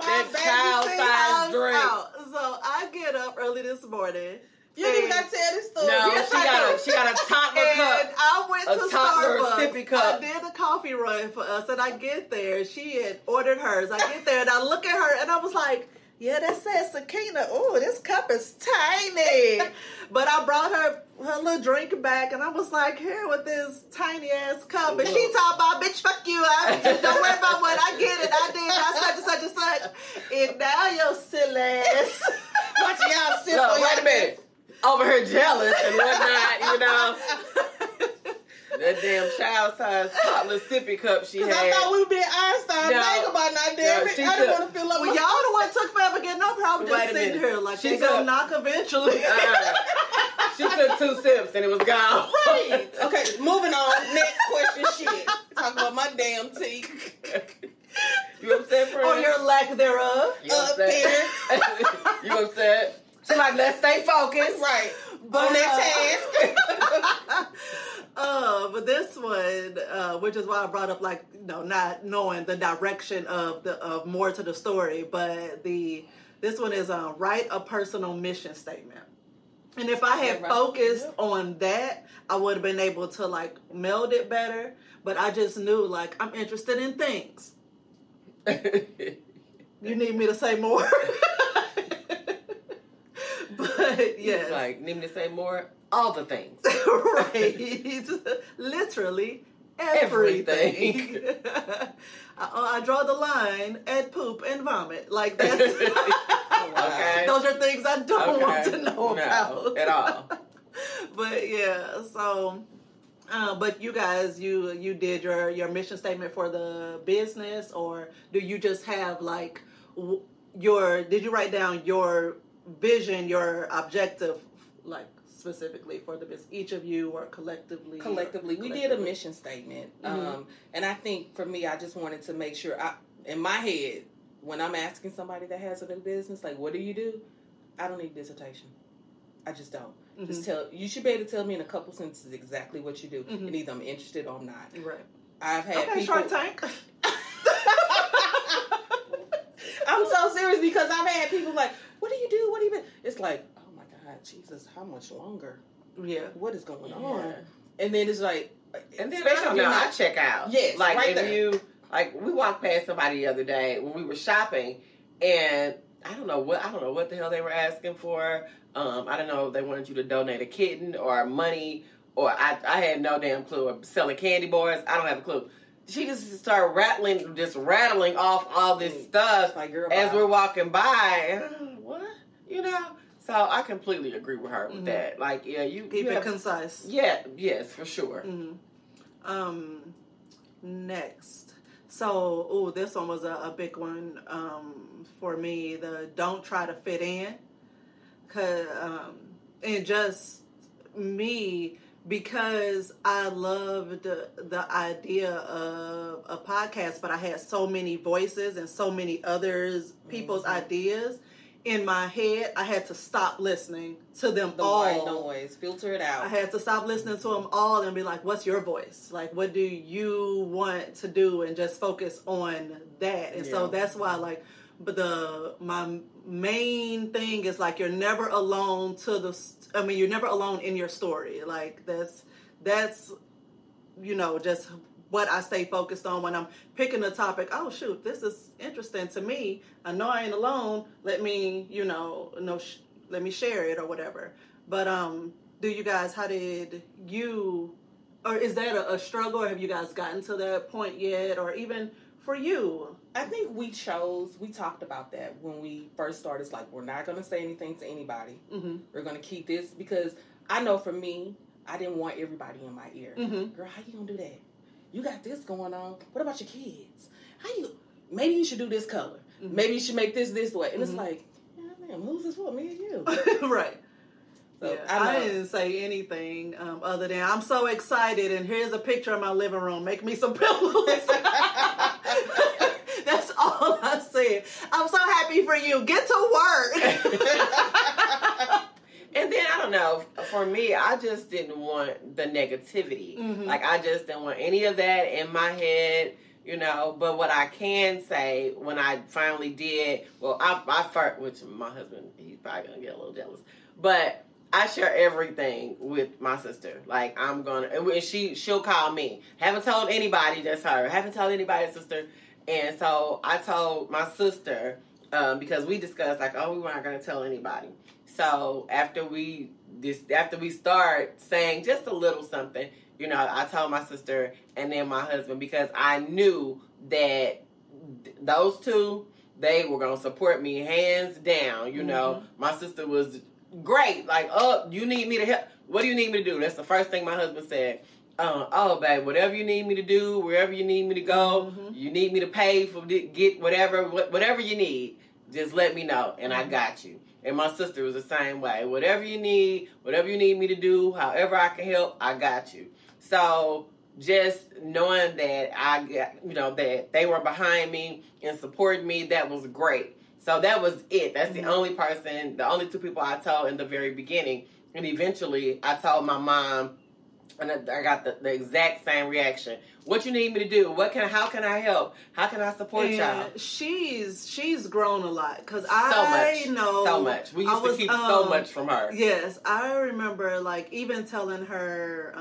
That child-sized
Time's
drink.
So I get up early this morning.
You didn't even got to tell this story.
No,
Yes,
she
I
got
do.
a she got a toddler
And
cup.
I went
A
to Starbucks.
sippy cup.
I did the coffee run for us, and I get there. She had ordered hers. I get there, and I look at her, and I was like, "Yeah, that says Sakina. Oh, this cup is tiny." but I brought her her little drink back, and I was like, "Here with this tiny ass cup," and she talking about, "Bitch, fuck you. I, don't worry about what I get it. I did. I such and such and such." And now your silly ass.
Watch y'all sip
Look, wait a minute. Over here jealous and whatnot, you know. That damn child size toddler sippy cup she
Cause I thought we were being Einstein.
No.
Think about not damn
No,
it. I didn't want to feel like
Well, y'all the one took forever getting up. I was just
a
sitting
minute.
here like
She
gonna knock eventually.
Uh-uh. she took two sips and it was gone.
Right. Okay, moving on. Next question. Shit. Talk about my damn teeth.
you upset, friend?
or your lack thereof.
you
up
upset? you upset? She's like, let's stay focused.
Right.
But,
On that
uh, uh, but this one, uh, which is why I brought up like you know not knowing the direction of the of more to the story, but the this one is uh, write a personal mission statement. And if I had focused on that, I would have been able to like meld it better. But I just knew like I'm interested in things. You need me to say more? but yes.
like, need me to say more? All the things.
right. Literally everything.
Everything.
I, I draw the line at poop and vomit. Like that's
Okay.
those are things I don't want to know
No,
about
at all.
but yeah, so uh, but you guys, you you did your your mission statement for the business, or do you just have like w- your? Did you write down your vision, your objective, like specifically for the business? Each of you, or collectively?
collectively we did a mission statement um, and i think for me i just wanted to make sure i in my head when i'm asking somebody that has a new business like what do you do i don't need a dissertation i just don't
Mhm.
just tell you should be able to tell me in a couple sentences exactly what you do
Mhm.
and either i'm interested or not
right.
i've had
Okay,
people
Shark Tank.
i'm so serious because i've had people like what do you do what do you do it's like oh my god jesus how much longer
yeah.
what is going
Yeah.
on and then it's like
And then
especially
I don't
if
know,
you're
I check out.
Yes,
like
right
if
there.
you like, we walked past somebody the other day when we were shopping, and I don't know what I don't know what the hell they were asking for. Um, I don't know if they wanted you to donate a kitten or money, or I I had no damn clue. Or selling candy bars, I don't have a clue. She just started rattling, just rattling off all this stuff
like girl
as we're walking by. And, what you know? So I completely agree with her with
Mhm.
that. Like, yeah, you
Keep
you
it
have-
concise.
yeah, yes, for sure.
hmm Um, next. So, oh, this one was a, a big one um, for me. The don't try to fit in, cause um, and just me because I loved the, idea of a podcast, but I had so many voices and so many others people's
Mhm.
ideas in my head. I had to stop listening to them
the
all.
noise filter it out
I had to stop listening to them all and be like, "What's your voice? Like, what do you want to do?" And just focus on that. And so that's why, like, but the my main thing is like you're never alone to the. I mean, you're never alone in your story. Like that's that's you know just what I stay focused on when I'm picking a topic. Oh shoot, this is interesting to me. I know I ain't alone. Let me, you know, know, sh- let me share it or whatever. But um, do you guys? How did you? Or is that a, a struggle? Have you guys gotten to that point yet? Or even for you?
I think we chose, we talked about that when we first started. It's like, we're not going to say anything to anybody.
Mm-hmm.
We're going to keep this because I know for me, I didn't want everybody in my ear.
Mm-hmm.
Girl, how you going to do that? You got this going on. What about your kids? How you, maybe you should do this color.
Mhm.
Maybe you should make this this way. And it's
Mhm.
like, yeah, man, who's this for? Me and you.
right.
So
yeah,
I
I, didn't say anything um, other than I'm so excited, and here's a picture of my living room. Make me some pillows. All I said. I'm so happy for you. Get to work.
And then I don't know. For me, I just didn't want the negativity.
Mhm.
Like I just didn't want any of that in my head, you know. But what I can say when I finally did, well, I, I first, which my husband, he's probably gonna get a little jealous, but I share everything with my sister. Like I'm gonna, and she she'll call me. Haven't told anybody that's her. Haven't told anybody sister. And so I told my sister um, because we discussed like, oh, we weren't gonna tell anybody. So after we this after we start saying just a little something, you know, I told my sister and then my husband because I knew that th- those two they were gonna support me hands down. You know, my sister was great. Like, oh, you need me to help. What do you need me to do? That's the first thing my husband said. Uh, oh, babe, whatever you need me to do, wherever you need me to go,
Mhm.
you need me to pay for get whatever, wh- whatever you need, just let me know, and I got you. And my sister was the same way. Whatever you need, whatever you need me to do, however I can help, I got you. So just knowing that I got, you know, that they were behind me and supporting me, that was great. So that was it. That's
Mhm.
the only person, the only two people I told in the very beginning. And eventually I told my mom, and I got the, the exact same reaction. What you need me to do? What can? How can I help? How can I support y'all?
She's she's grown a lot because I
So much,
know
so much. We used
was,
to keep so
um,
much from her.
Yes, I remember like even telling her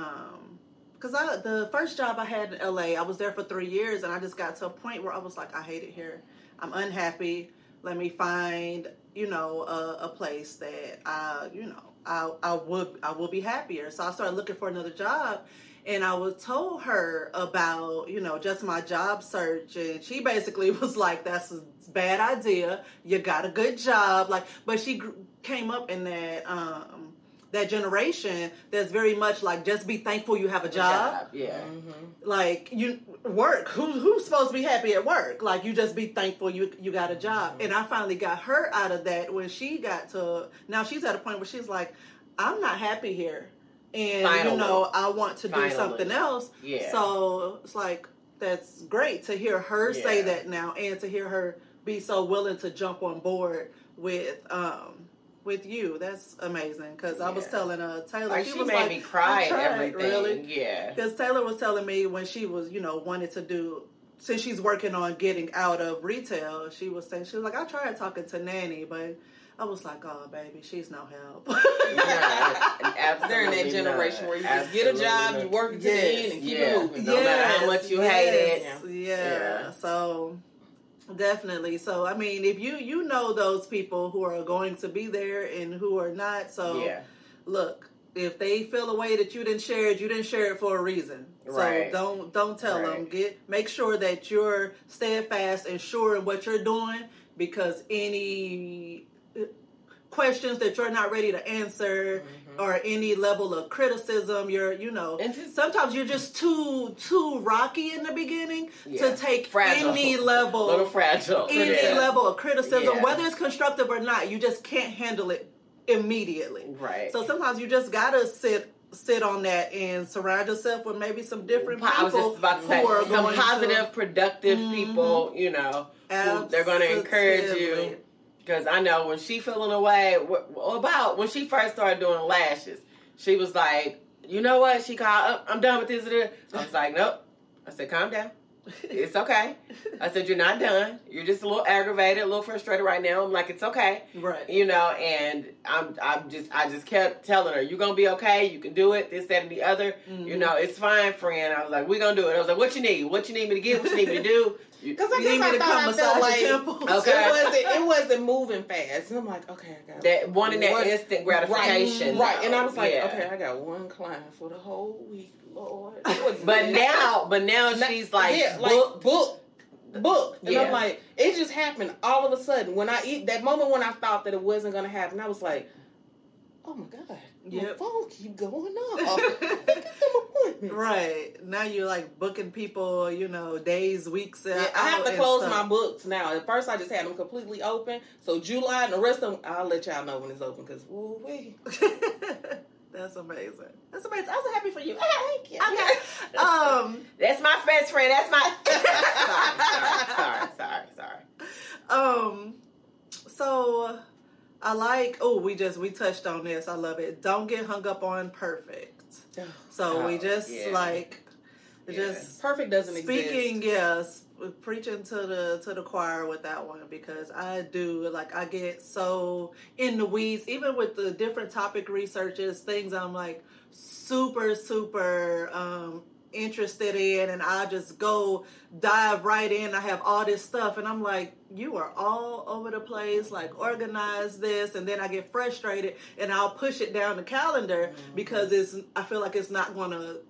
because I the first job I had in LA, I was there for three years, and I just got to a point where I was like, I hate it here. I'm unhappy. Let me find you know a, a place that I you know I I would I will be happier. So I started looking for another job. And I was told her about, you know, just my job search, and she basically was like, "That's a bad idea. You got a good job." Like, but she came up in that um that generation that's very much like just be thankful you have a job.
Yeah.
Mm-hmm.
like you work. Who who's supposed to be happy at work? Like you just be thankful you you got a job. And i finally got her out of that when she got to now she's at a point where she's like i'm not happy here. And
Finally.
you know i want to do something else.
Yeah.
so it's like that's great to hear her say that now and to hear her be so willing to jump on board with um with you that's amazing because i was telling uh taylor
like
she,
she,
was
made
like
me cry
"I
and
tried,
everything.
really
Yeah.
because Taylor was telling me when she was, you know, wanted to do since she's working on getting out of retail, she was saying she was like, I tried talking to Nanny, but I was like, oh baby, she's no help.
Yeah,
They're in that generation
not.
where you just get a job,
not.
you work it to
Yes.
the end, and keep
Yeah.
it moving.
No matter how much you hate it.
yes, Yeah.
Yeah.
So definitely. So I mean, if you you know those people who are going to be there and who are not, so
Yeah.
look, if they feel a way that you didn't share it, you didn't share it for a reason.
Right.
So don't don't tell them. Get make sure that you're steadfast and sure in what you're doing because any uh, questions that you're not ready to answer
Mm-hmm.
Or any level of criticism you're you know
And just-
sometimes you're just too too rocky in the beginning
Yeah.
to take
Fragile.
any level
little fragile.
any
Yeah.
level of criticism
Yeah.
whether it's constructive or not you just can't handle it immediately
Right.
so sometimes you just gotta sit sit on that and surround yourself with maybe some different people
was just about to say
who are
some positive, productive
Mhm.
people. You know, who they're going to encourage you. Because I know when she feeling away about when she first started doing lashes, she was like, "You know what?" She called, "Oh, "I'm done with this." I was like, "Nope." I said, "Calm down. It's okay. I said, You're not done. You're just a little aggravated, a little frustrated right now. I'm like, It's okay.
right.
You know, and I'm I'm just I just kept telling her, You're gonna be okay, you can do it, this, that, and the other.
Mm-hmm.
You know, it's fine, friend. I was like, We're gonna do it. I was like, What you need? What you need me to get? What you need me to do?
Because I guess I thought I felt like?
Okay.
it wasn't it wasn't moving fast, and I'm like, okay, I got
that wanting that instant gratification.
Right, right. And I was like,
Yeah.
okay, I got one client for the whole week, Lord.
But now, but now
Now-
she's like,
yeah,
book.
like book, book, and
Yeah.
I'm like, it just happened all of a sudden. When I eat that moment when I thought that it wasn't gonna happen, I was like, oh my god, my
Yep.
phone keep going off. Look at them appointments.
Right. Now you're like booking people, you know, days, weeks.
Uh, yeah, I have to close my books now. At first, I just had them completely open. So July and the rest of them, I'll let y'all know when it's open. Cause ooh wee.
That's amazing.
That's amazing. I'm so happy for you. Thank you.
Okay. Um,
That's my best friend. That's my. sorry, sorry, sorry, sorry.
um, so I like. Oh, we just we touched on this. I love it. Don't get hung up on perfect. So we
Oh,
just
yeah.
like
Yeah.
just
Perfect doesn't exist
speaking.
exist.
Yes, preaching to the to the choir with that one because I do like I get so in the weeds even with the different topic researches things I'm like super super um interested in and I just go dive right in. I have all this stuff and I'm like you are all over the place like organize this and then I get frustrated and I'll push it down the calendar because it's I feel like it's not going to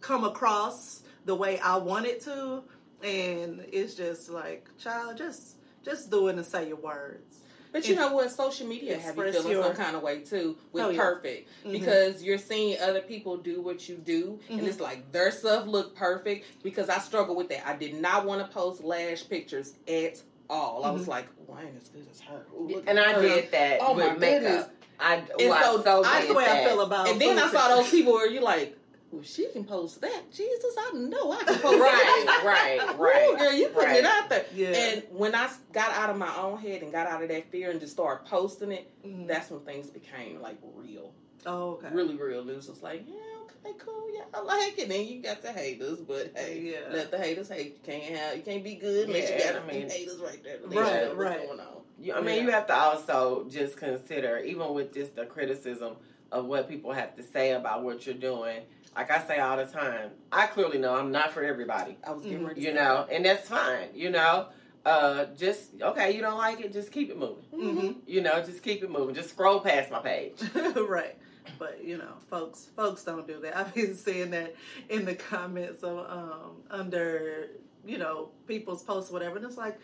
come across the way I want it to and it's just like child just just do it and say your words
But you know what? Social media have you
Express
feeling
your-
some kind of way too with
Oh, yeah.
perfect
Mhm.
because you're seeing other people do what you do,
Mhm.
and it's like their stuff look perfect. Because I struggle with that. I did not want to post lash pictures at all. I was
Mhm.
like, "Why ain't as good as her?" Ooh,
And I
her.
did that
Oh,
with
my
makeup.
goodness.
I,
And
well, I
so
so
that's
did
the way I feel about
And then I saw those people where you're like, "Well, she can post that. Jesus, I know I can post
Right,
that."
right,
Ooh,
right.
girl, you putting
right.
it out there.
Yeah.
And when I got out of my own head and got out of that fear and just started posting it,
Mhm.
that's when things became like real,
oh okay
really real. It was just like, yeah, okay, cool, yeah, I like it. Then you got the haters, but hey,
Yeah.
let the haters hate. You can't have, you can't be good unless you got a
I
few
mean-
haters right there. to
Right,
let you know what's
right.
Going on.
You, I mean,
Yeah.
you have to also just consider, even with just the criticism of what people have to say about what you're doing. Like I say all the time, I clearly know I'm not for everybody.
I was getting
Mhm.
ready.
You
say
know, and that's fine. You know, uh, just okay. You don't like it, just keep it moving.
that. Mhm.
You know, just keep it moving. Just scroll past my page.
right. But you know, folks, folks don't do that. I've been seeing that in the comments of um, under you know people's posts, whatever. And it's like,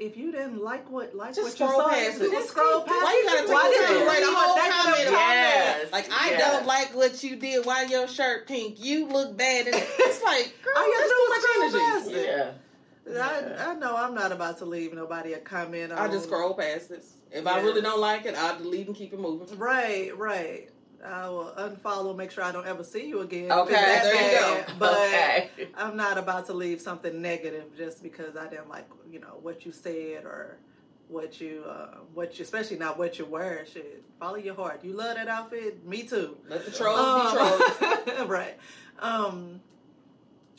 if you didn't like what like
Just
what you saw,
past it.
just scroll past.
Why you gotta take
Why
the
did
time
you
to write a whole comment?
comment?
Yes.
Like I
Yes.
don't like what you did. Why your shirt pink? You look bad. And it's like, girl,
All you
that's
do is
too
scroll
much
past
energy.
it.
Yeah.
I, I know I'm not about to leave nobody a comment. On,
I just scroll past this. If I really don't like it, I'll delete and keep it moving.
Right, right. I will unfollow, make sure I don't ever see you again.
Okay,
It's that
there you go.
But
okay.
I'm not about to leave something negative just because I didn't like, you know, what you said or what you, uh, what you, especially not what you wear. Shit, follow your heart. You love that outfit, me too.
Let the trolls be trolls.
Um, right. Um,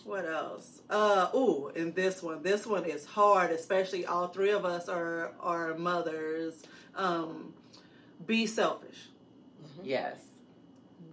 what else? Uh, ooh, and this one, this one is hard. Especially all three of us are are mothers. Um, be selfish.
Yes.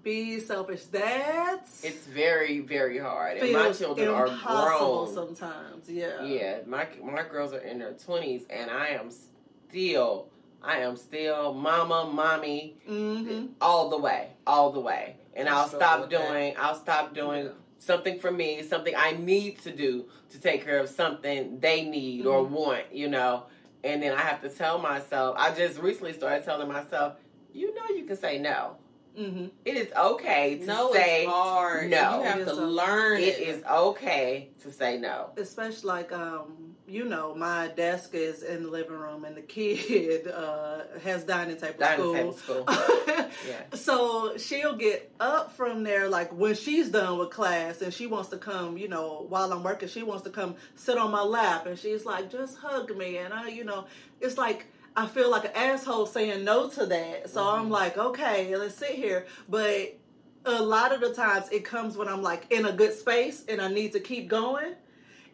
Be selfish. That's
It's very, very hard. And my children are grown.
sometimes. Yeah.
Yeah, my my girls are in their twenties, and I am still, I am still mama, mommy,
Mm-hmm.
all the way, all the way. And
I
I'll stop doing, I'll stop doing something for me, something I need to do to take care of something they need or
Mhm.
want, you know. And then I have to tell myself. I just recently started telling myself, you know, you can say no.
Mm-hmm.
It is okay to
No,
say
it's hard.
no.
You have to
a-
learn
it is okay to say no.
especially like um you know my desk is in the living room and the kid uh has dining table
Dining
school,
table school. Yeah.
so she'll get up from there like when she's done with class and she wants to come you know while i'm working she wants to come sit on my lap and she's like just hug me and i you know it's like i feel like an asshole saying no to that so i'm like okay let's sit here but a lot of the times it comes when i'm like in a good space and i need to keep going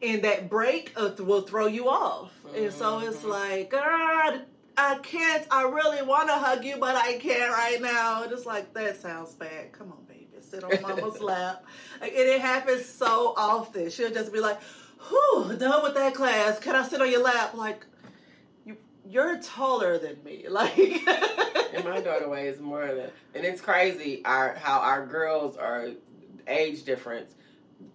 and that break uh, will throw you off. And so it's
Mhm.
like, God, I can't. I really want to hug you, but I can't right now. Just like that sounds bad. Come on, baby, sit on mama's lap. Like, and it happens so often. She'll just be like, "Whew, done with that class. Can I sit on your lap?" Like, you're taller than me. Like,
And my daughter weighs more than, and it's crazy our how our girls are age difference.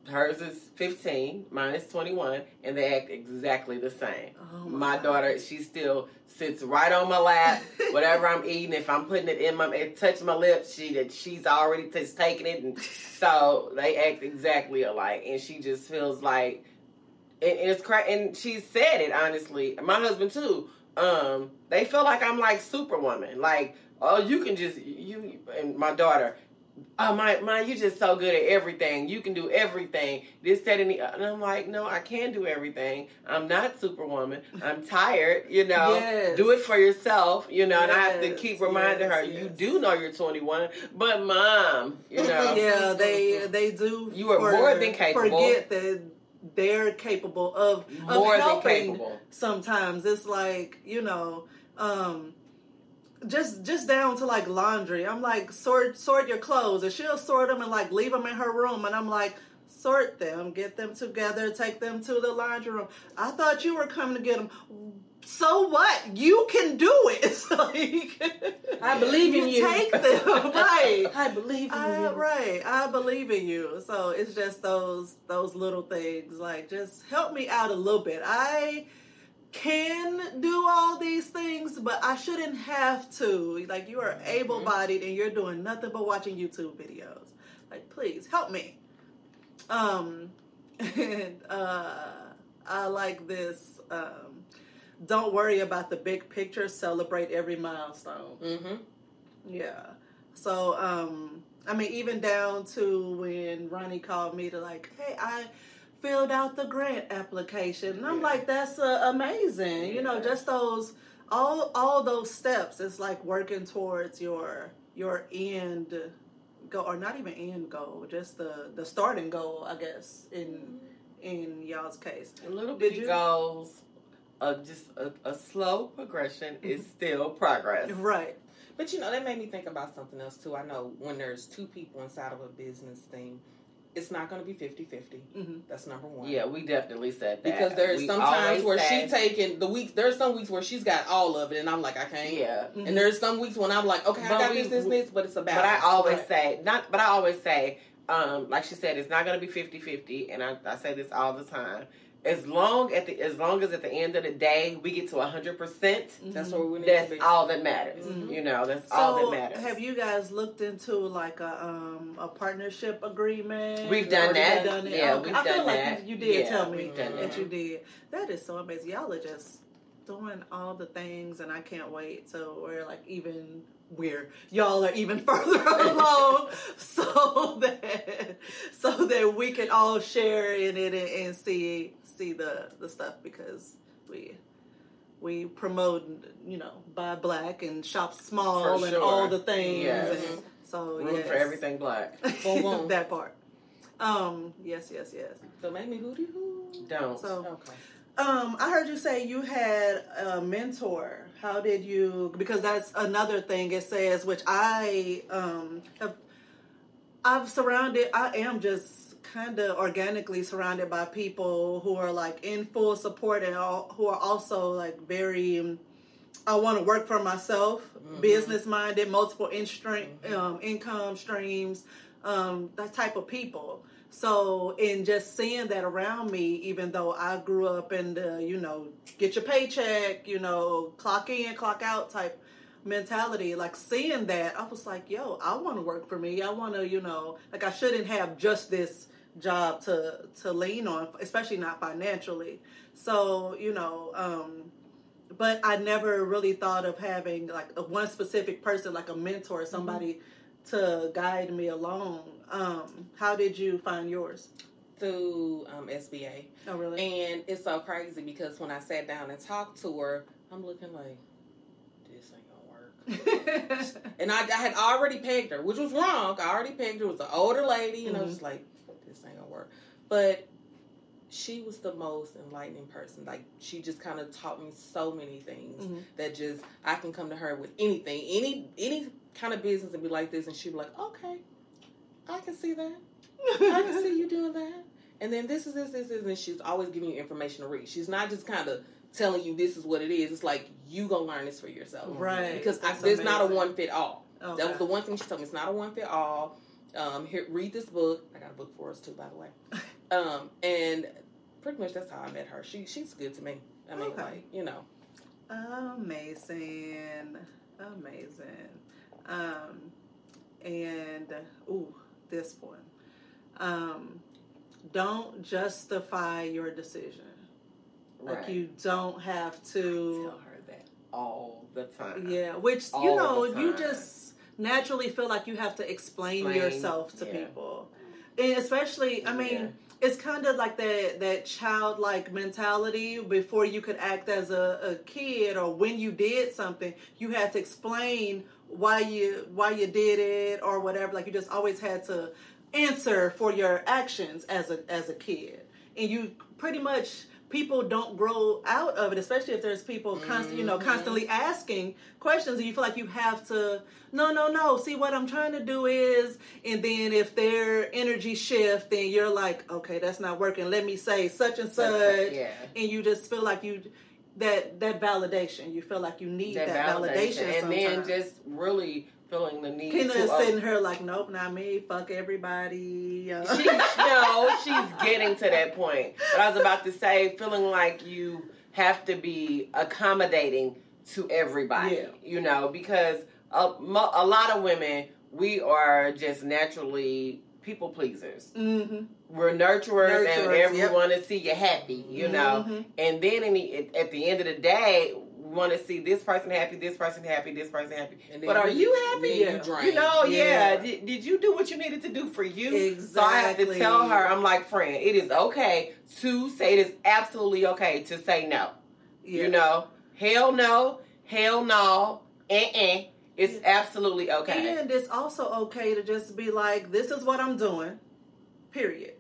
Hers is 15, mine is 21, and they act exactly the same.
Oh
my
God.
daughter, she still sits right on my lap. Whatever I'm eating, if I'm putting it in my, it touch my lips, she that she's already just taking it, and so they act exactly alike. And she just feels like, and, and it's cra- and she said it honestly. My husband too. Um, they feel like I'm like Superwoman. Like, oh, you can just you and my daughter. Oh my, my, you just so good at everything. You can do everything. This, that, and the. And I'm like, no, I can do everything. I'm not Superwoman. I'm tired. You know,
Yes.
do it for yourself. You know, and I have to keep reminding
yes,
her, you do know you're 21, but mom, you know,
yeah, they they do.
You are more than capable.
Forget that they're capable of of
more than
helping
capable.
sometimes. It's like you know um just just down to like laundry. I'm like sort sort your clothes. And she'll sort them and like leave them in her room. And i'm like sort them. Get them together. Take them to the laundry room. I thought you were coming to get them so what you can do it like
I believe in you.
take them right
I believe in
I,
you.
right, I believe in you. So it's just those those little things. Like, just help me out a little bit. I can do all these things, but I shouldn't have to. Like, you are able bodied and you're doing nothing but watching YouTube videos. Like, please help me. Um, and uh, I like this. Um, don't worry about the big picture. Celebrate every milestone.
Mm-hmm.
Yeah. So, um, I mean, even down to when Rhonni called me to like, hey, I filled out the grant application, and I'm
Yeah.
like, that's uh, amazing. You know, just those all all those steps. It's like working towards your your end goal, or not even end goal, just the the starting goal, I guess. In in y'all's case, a
Little
you?
goals of just a, a slow progression is still progress.
right?
But you know, that made me think about something else too. I know when there's two people inside of a business thing, it's not going to be 50 50.
Mhm.
That's number one.
Yeah, we definitely said that.
Because there's
We
some times where
say-
she taking the weeks. There's some weeks where she's got all of it, and I'm like, I can't.
Yeah.
And there's some weeks when I'm like, okay, I
But
got
we-
this, this, this, but it's a
But. I always
Right.
say not. But I always say, um, like she said, it's not going to be 50-50, and I, I say this all the time. As long at the as long as at the end of the day we get to hundred percent,
That's where we need
that's
to be.
all that matters.
Mhm.
You know, that's
So,
all that matters.
have you guys looked into like a um a partnership agreement?
We've done that.
done it?
Yeah,
Okay.
we've
I feel
done
like
that.
You, you did
Yeah,
tell me that
that.
you did. That is so amazing. Y'all are just doing all the things, and I can't wait. So we're like even we're y'all are even further along, so that so that we can all share in it and, and see see the the stuff because we we promote you know buy black and shop small
For
and
sure.
all the things
Yes.
and so
Room
yes.
for everything black.
Boom, boom.
that part um yes yes yes
So make me hooty hoo.
Don't.
so
Okay.
Um i heard you say you had a mentor. How did you because that's another thing it says which i um have i've surrounded i am just kind of organically surrounded by people who are like in full support and all, who are also like very i want to work for myself
Mhm.
business minded multiple in um, income streams um, that type of people so in just seeing that around me even though i grew up in the you know get your paycheck you know clock in clock out type mentality like seeing that i was like yo i want to work for me. I want to you know like i shouldn't have just this job to to lean on especially not financially. So you know um but i never really thought of having like a one specific person like a mentor somebody to guide me along um how did you find yours
Through um, SBA.
oh really
And it's so crazy because when I sat down and talked to her, I'm looking like, this ain't gonna work. And I, I had already pegged her, which was wrong. I already pegged her. It was an older lady, and I was
Mhm.
just like, this ain't gonna work. But she was the most enlightening person. Like she just kind of taught me so many things
Mhm.
that just I can come to her with anything, any any kind of business and be like this, and she'd be like, okay, I can see that. I can see you doing that. And then this is this, this, this, and she's always giving you information to read. She's not just kind of telling you this is what it is. It's like you gonna learn this for yourself.
Right.
Because I, there's not a one fit all.
Okay.
That was the one thing she told me. It's not a one fit all. Um, here, read this book. I got a book for us too, by the way. Um, and pretty much that's how I met her. She she's good to me. I mean,
Okay.
like you know,
Amazing. Amazing. Um, and, ooh, this one. Um, don't justify your decision. Like, you don't have to.
tell her that all the time.
Yeah, which, you know, you just naturally feel like you have to explain,
Explain,
yourself to
yeah.
people. And especially, I mean,
Yeah.
it's kind of like that that childlike mentality before you could act as a, a kid or when you did something you had to explain why you why you did it or whatever like you just always had to answer for your actions as a as a kid and you pretty much people don't grow out of it especially if there's people constant you know
Mhm.
constantly asking questions and you feel like you have to no no no see what i'm trying to do is and then if their energy shift then you're like okay that's not working let me say such and such
Yeah.
and you just feel like you that that validation you feel like you need that, validation,
and then just really feeling the need
Kenna
to.
is
uh,
sitting here like, nope, not me. Fuck everybody. Uh,
she, no, she's getting to that point. But I was about to say, feeling like you have to be accommodating to everybody,
Yeah.
you know, because a, a lot of women, we are just naturally people pleasers.
hmm
We're nurturers, and
Nurturers,
everyone
yep.
want to see you happy, you know.
Mhm.
And then in the, at, the end of the day, we want to see this person happy, this person happy, this person happy.
And
But are you happy?
you
Yeah.
drain.
You know, yeah.
Yeah.
Did, did you do what you needed to do for you?
Exactly.
So I have to tell her, I'm like, friend, it is okay to say it is absolutely okay to say no.
Yeah.
You know, hell no, hell no, uh-uh. It's absolutely okay.
And it's also okay to just be like, this is what I'm doing, period.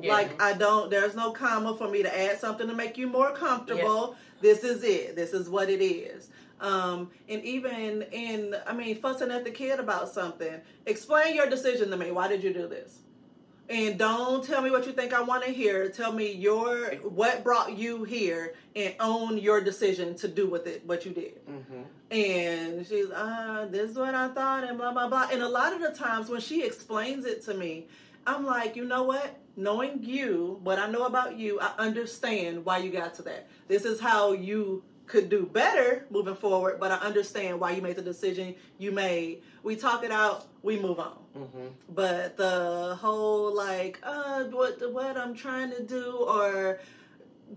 Yeah.
Like, I don't, there's no comma for me to add something to make you more comfortable. This is it. This is what it is. Um, and even in, I mean, fussing at the kid about something, explain your decision to me. Why did you do this? And don't tell me what you think I want to hear. Tell me your what brought you here, and own your decision to do with it what you did.
hmm
And she's, uh, this is what I thought, and blah, blah, blah. And a lot of the times when she explains it to me, I'm like, you know what? Knowing you, what I know about you, I understand why you got to that. This is how you could do better moving forward, but I understand why you made the decision you made. We talk it out, we move on.
hmm
But the whole like, uh, what what I'm trying to do, or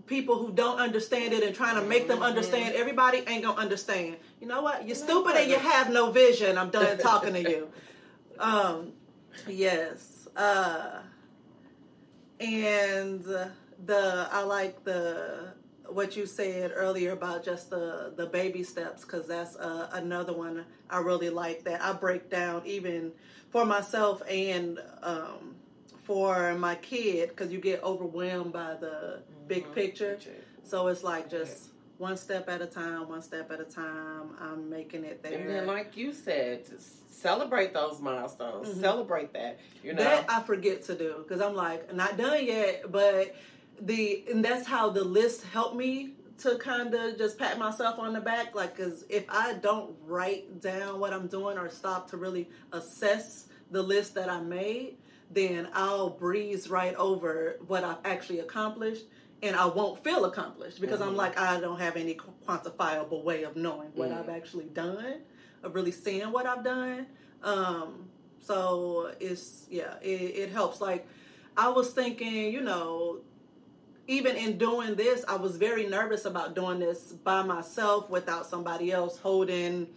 people who don't understand it and trying to make them understand, everybody ain't gonna understand. You know what? You're stupid and you have no vision. I'm done talking to you. Um, yes. Uh, and the I like the what you said earlier about just the the baby steps because that's uh, another one I really like that I break down even for myself and um, for my kid because you get overwhelmed by the big
Mhm.
picture. So it's like just one step at a time, one step at a time. I'm making it there.
And then, like you said, just celebrate those milestones.
Mhm.
Celebrate that. You know,
That I forget to do because I'm like not done yet. But the and that's how the list helped me to kind of just pat myself on the back. Like, because if I don't write down what I'm doing or stop to really assess the list that I made, then I'll breeze right over what I've actually accomplished. And I won't feel accomplished because I'm
Mhm.
like I don't have any quantifiable way of knowing what
Mhm.
I've actually done, of really seeing what I've done. Um, so it's yeah, it, it helps. Like I was thinking, you know, even in doing this, I was very nervous about doing this by myself without somebody else holding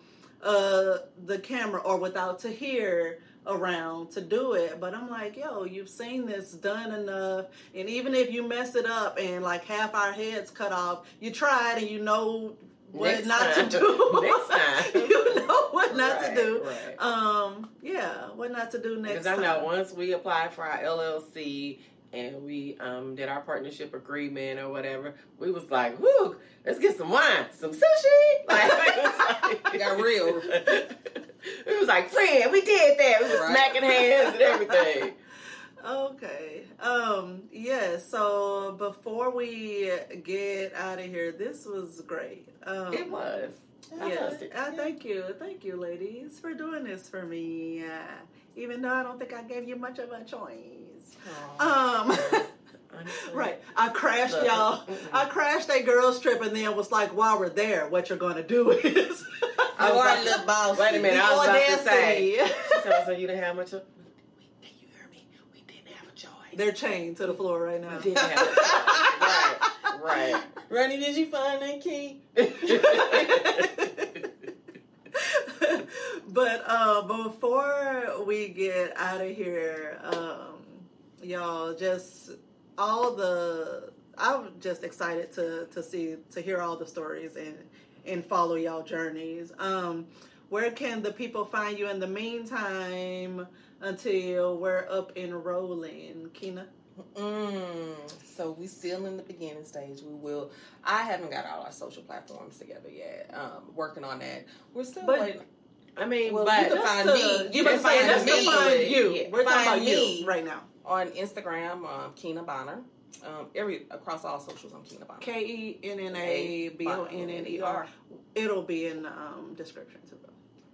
uh the camera or without Tahir around to do it. But I'm like, yo, you've seen this done enough. And even if you mess it up and like half our heads cut off, you tried and you know what
Next
not
time.
to do.
Next time.
you know what not
Right,
to do.
Right.
Um, yeah, what not to do next
Because I know
time.
once we apply for our LLC and we um, did our partnership agreement or whatever, we was like, "Whoo, let's get some wine, some sushi." Like, like
Got real.
it was like, "Friend, we did that. We was
Right.
smacking hands and everything."
Okay. Um. Yeah. So before we get out of here, this was great. Um,
It was. I
Yes.
it.
Uh, thank you, thank you, ladies, for doing this for me. Uh, even though I don't think I gave you much of a choice.
Aw.
Um. Right. I crashed y'all. I crashed that girls trip and then was like, while we're there, what you're gonna do is.
I
You
was
are
about
little boss.
Wait a minute, I
Be
was about to say.
Nancy.
She told so you didn't have much of. Can you hear me? We didn't have a choice.
They're chained to the floor right now.
We didn't have a choice. right,
Rhonni, did you find that key?
but uh, before we get out of here, um, y'all, just all the I'm just excited to to see to hear all the stories and and follow y'all journeys. Um, where can the people find you in the meantime until we're up and rolling, Kenna?
Mm, so we still in the beginning stage. We will. I haven't got all our social platforms together yet. Um, working on that. We're still
But-
waiting.
I mean,
Well,
but
you can find me. You can find
to
me.
find you.
Yeah.
We're talking about you right now.
on Instagram, um, Kenna Bonner. Um, every across all socials, I'm Kenna Bonner.
K e n n a b o n n e r. It'll be in the um, description too.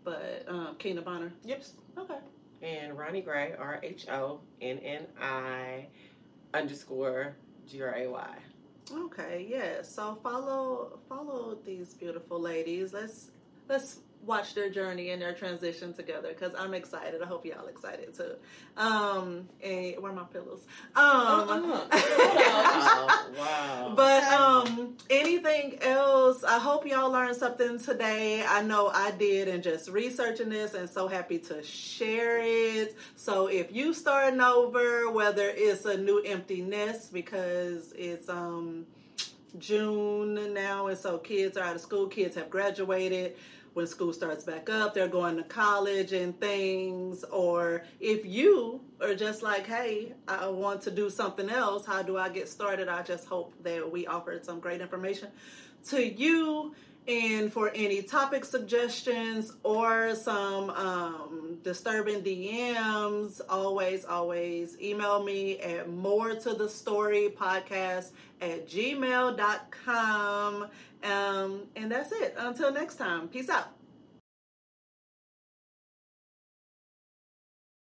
But um, Kenna Bonner.
Yep.
Okay.
and Rhonni Gray, R H O N N I underscore G R A Y.
Okay. Yeah. So follow follow these beautiful ladies. Let's let's watch their journey and their transition together because I'm excited. I hope y'all excited too. Um, and where are my pillows? Um.
Uh-uh.
Oh, wow.
But um anything else, I hope y'all learned something today. I know I did and just researching this and so happy to share it. So if you starting over, whether it's a new empty nest because it's um June now and so kids are out of school, kids have graduated. When school starts back up, they're going to college and things. Or if you are just like, hey, I want to do something else, how do I get started? I just hope that we offered some great information to you. And for any topic suggestions or some um, disturbing DMs, always, always email me at more to the story podcast at gmail.com. Um, and that's it. Until next time, peace out.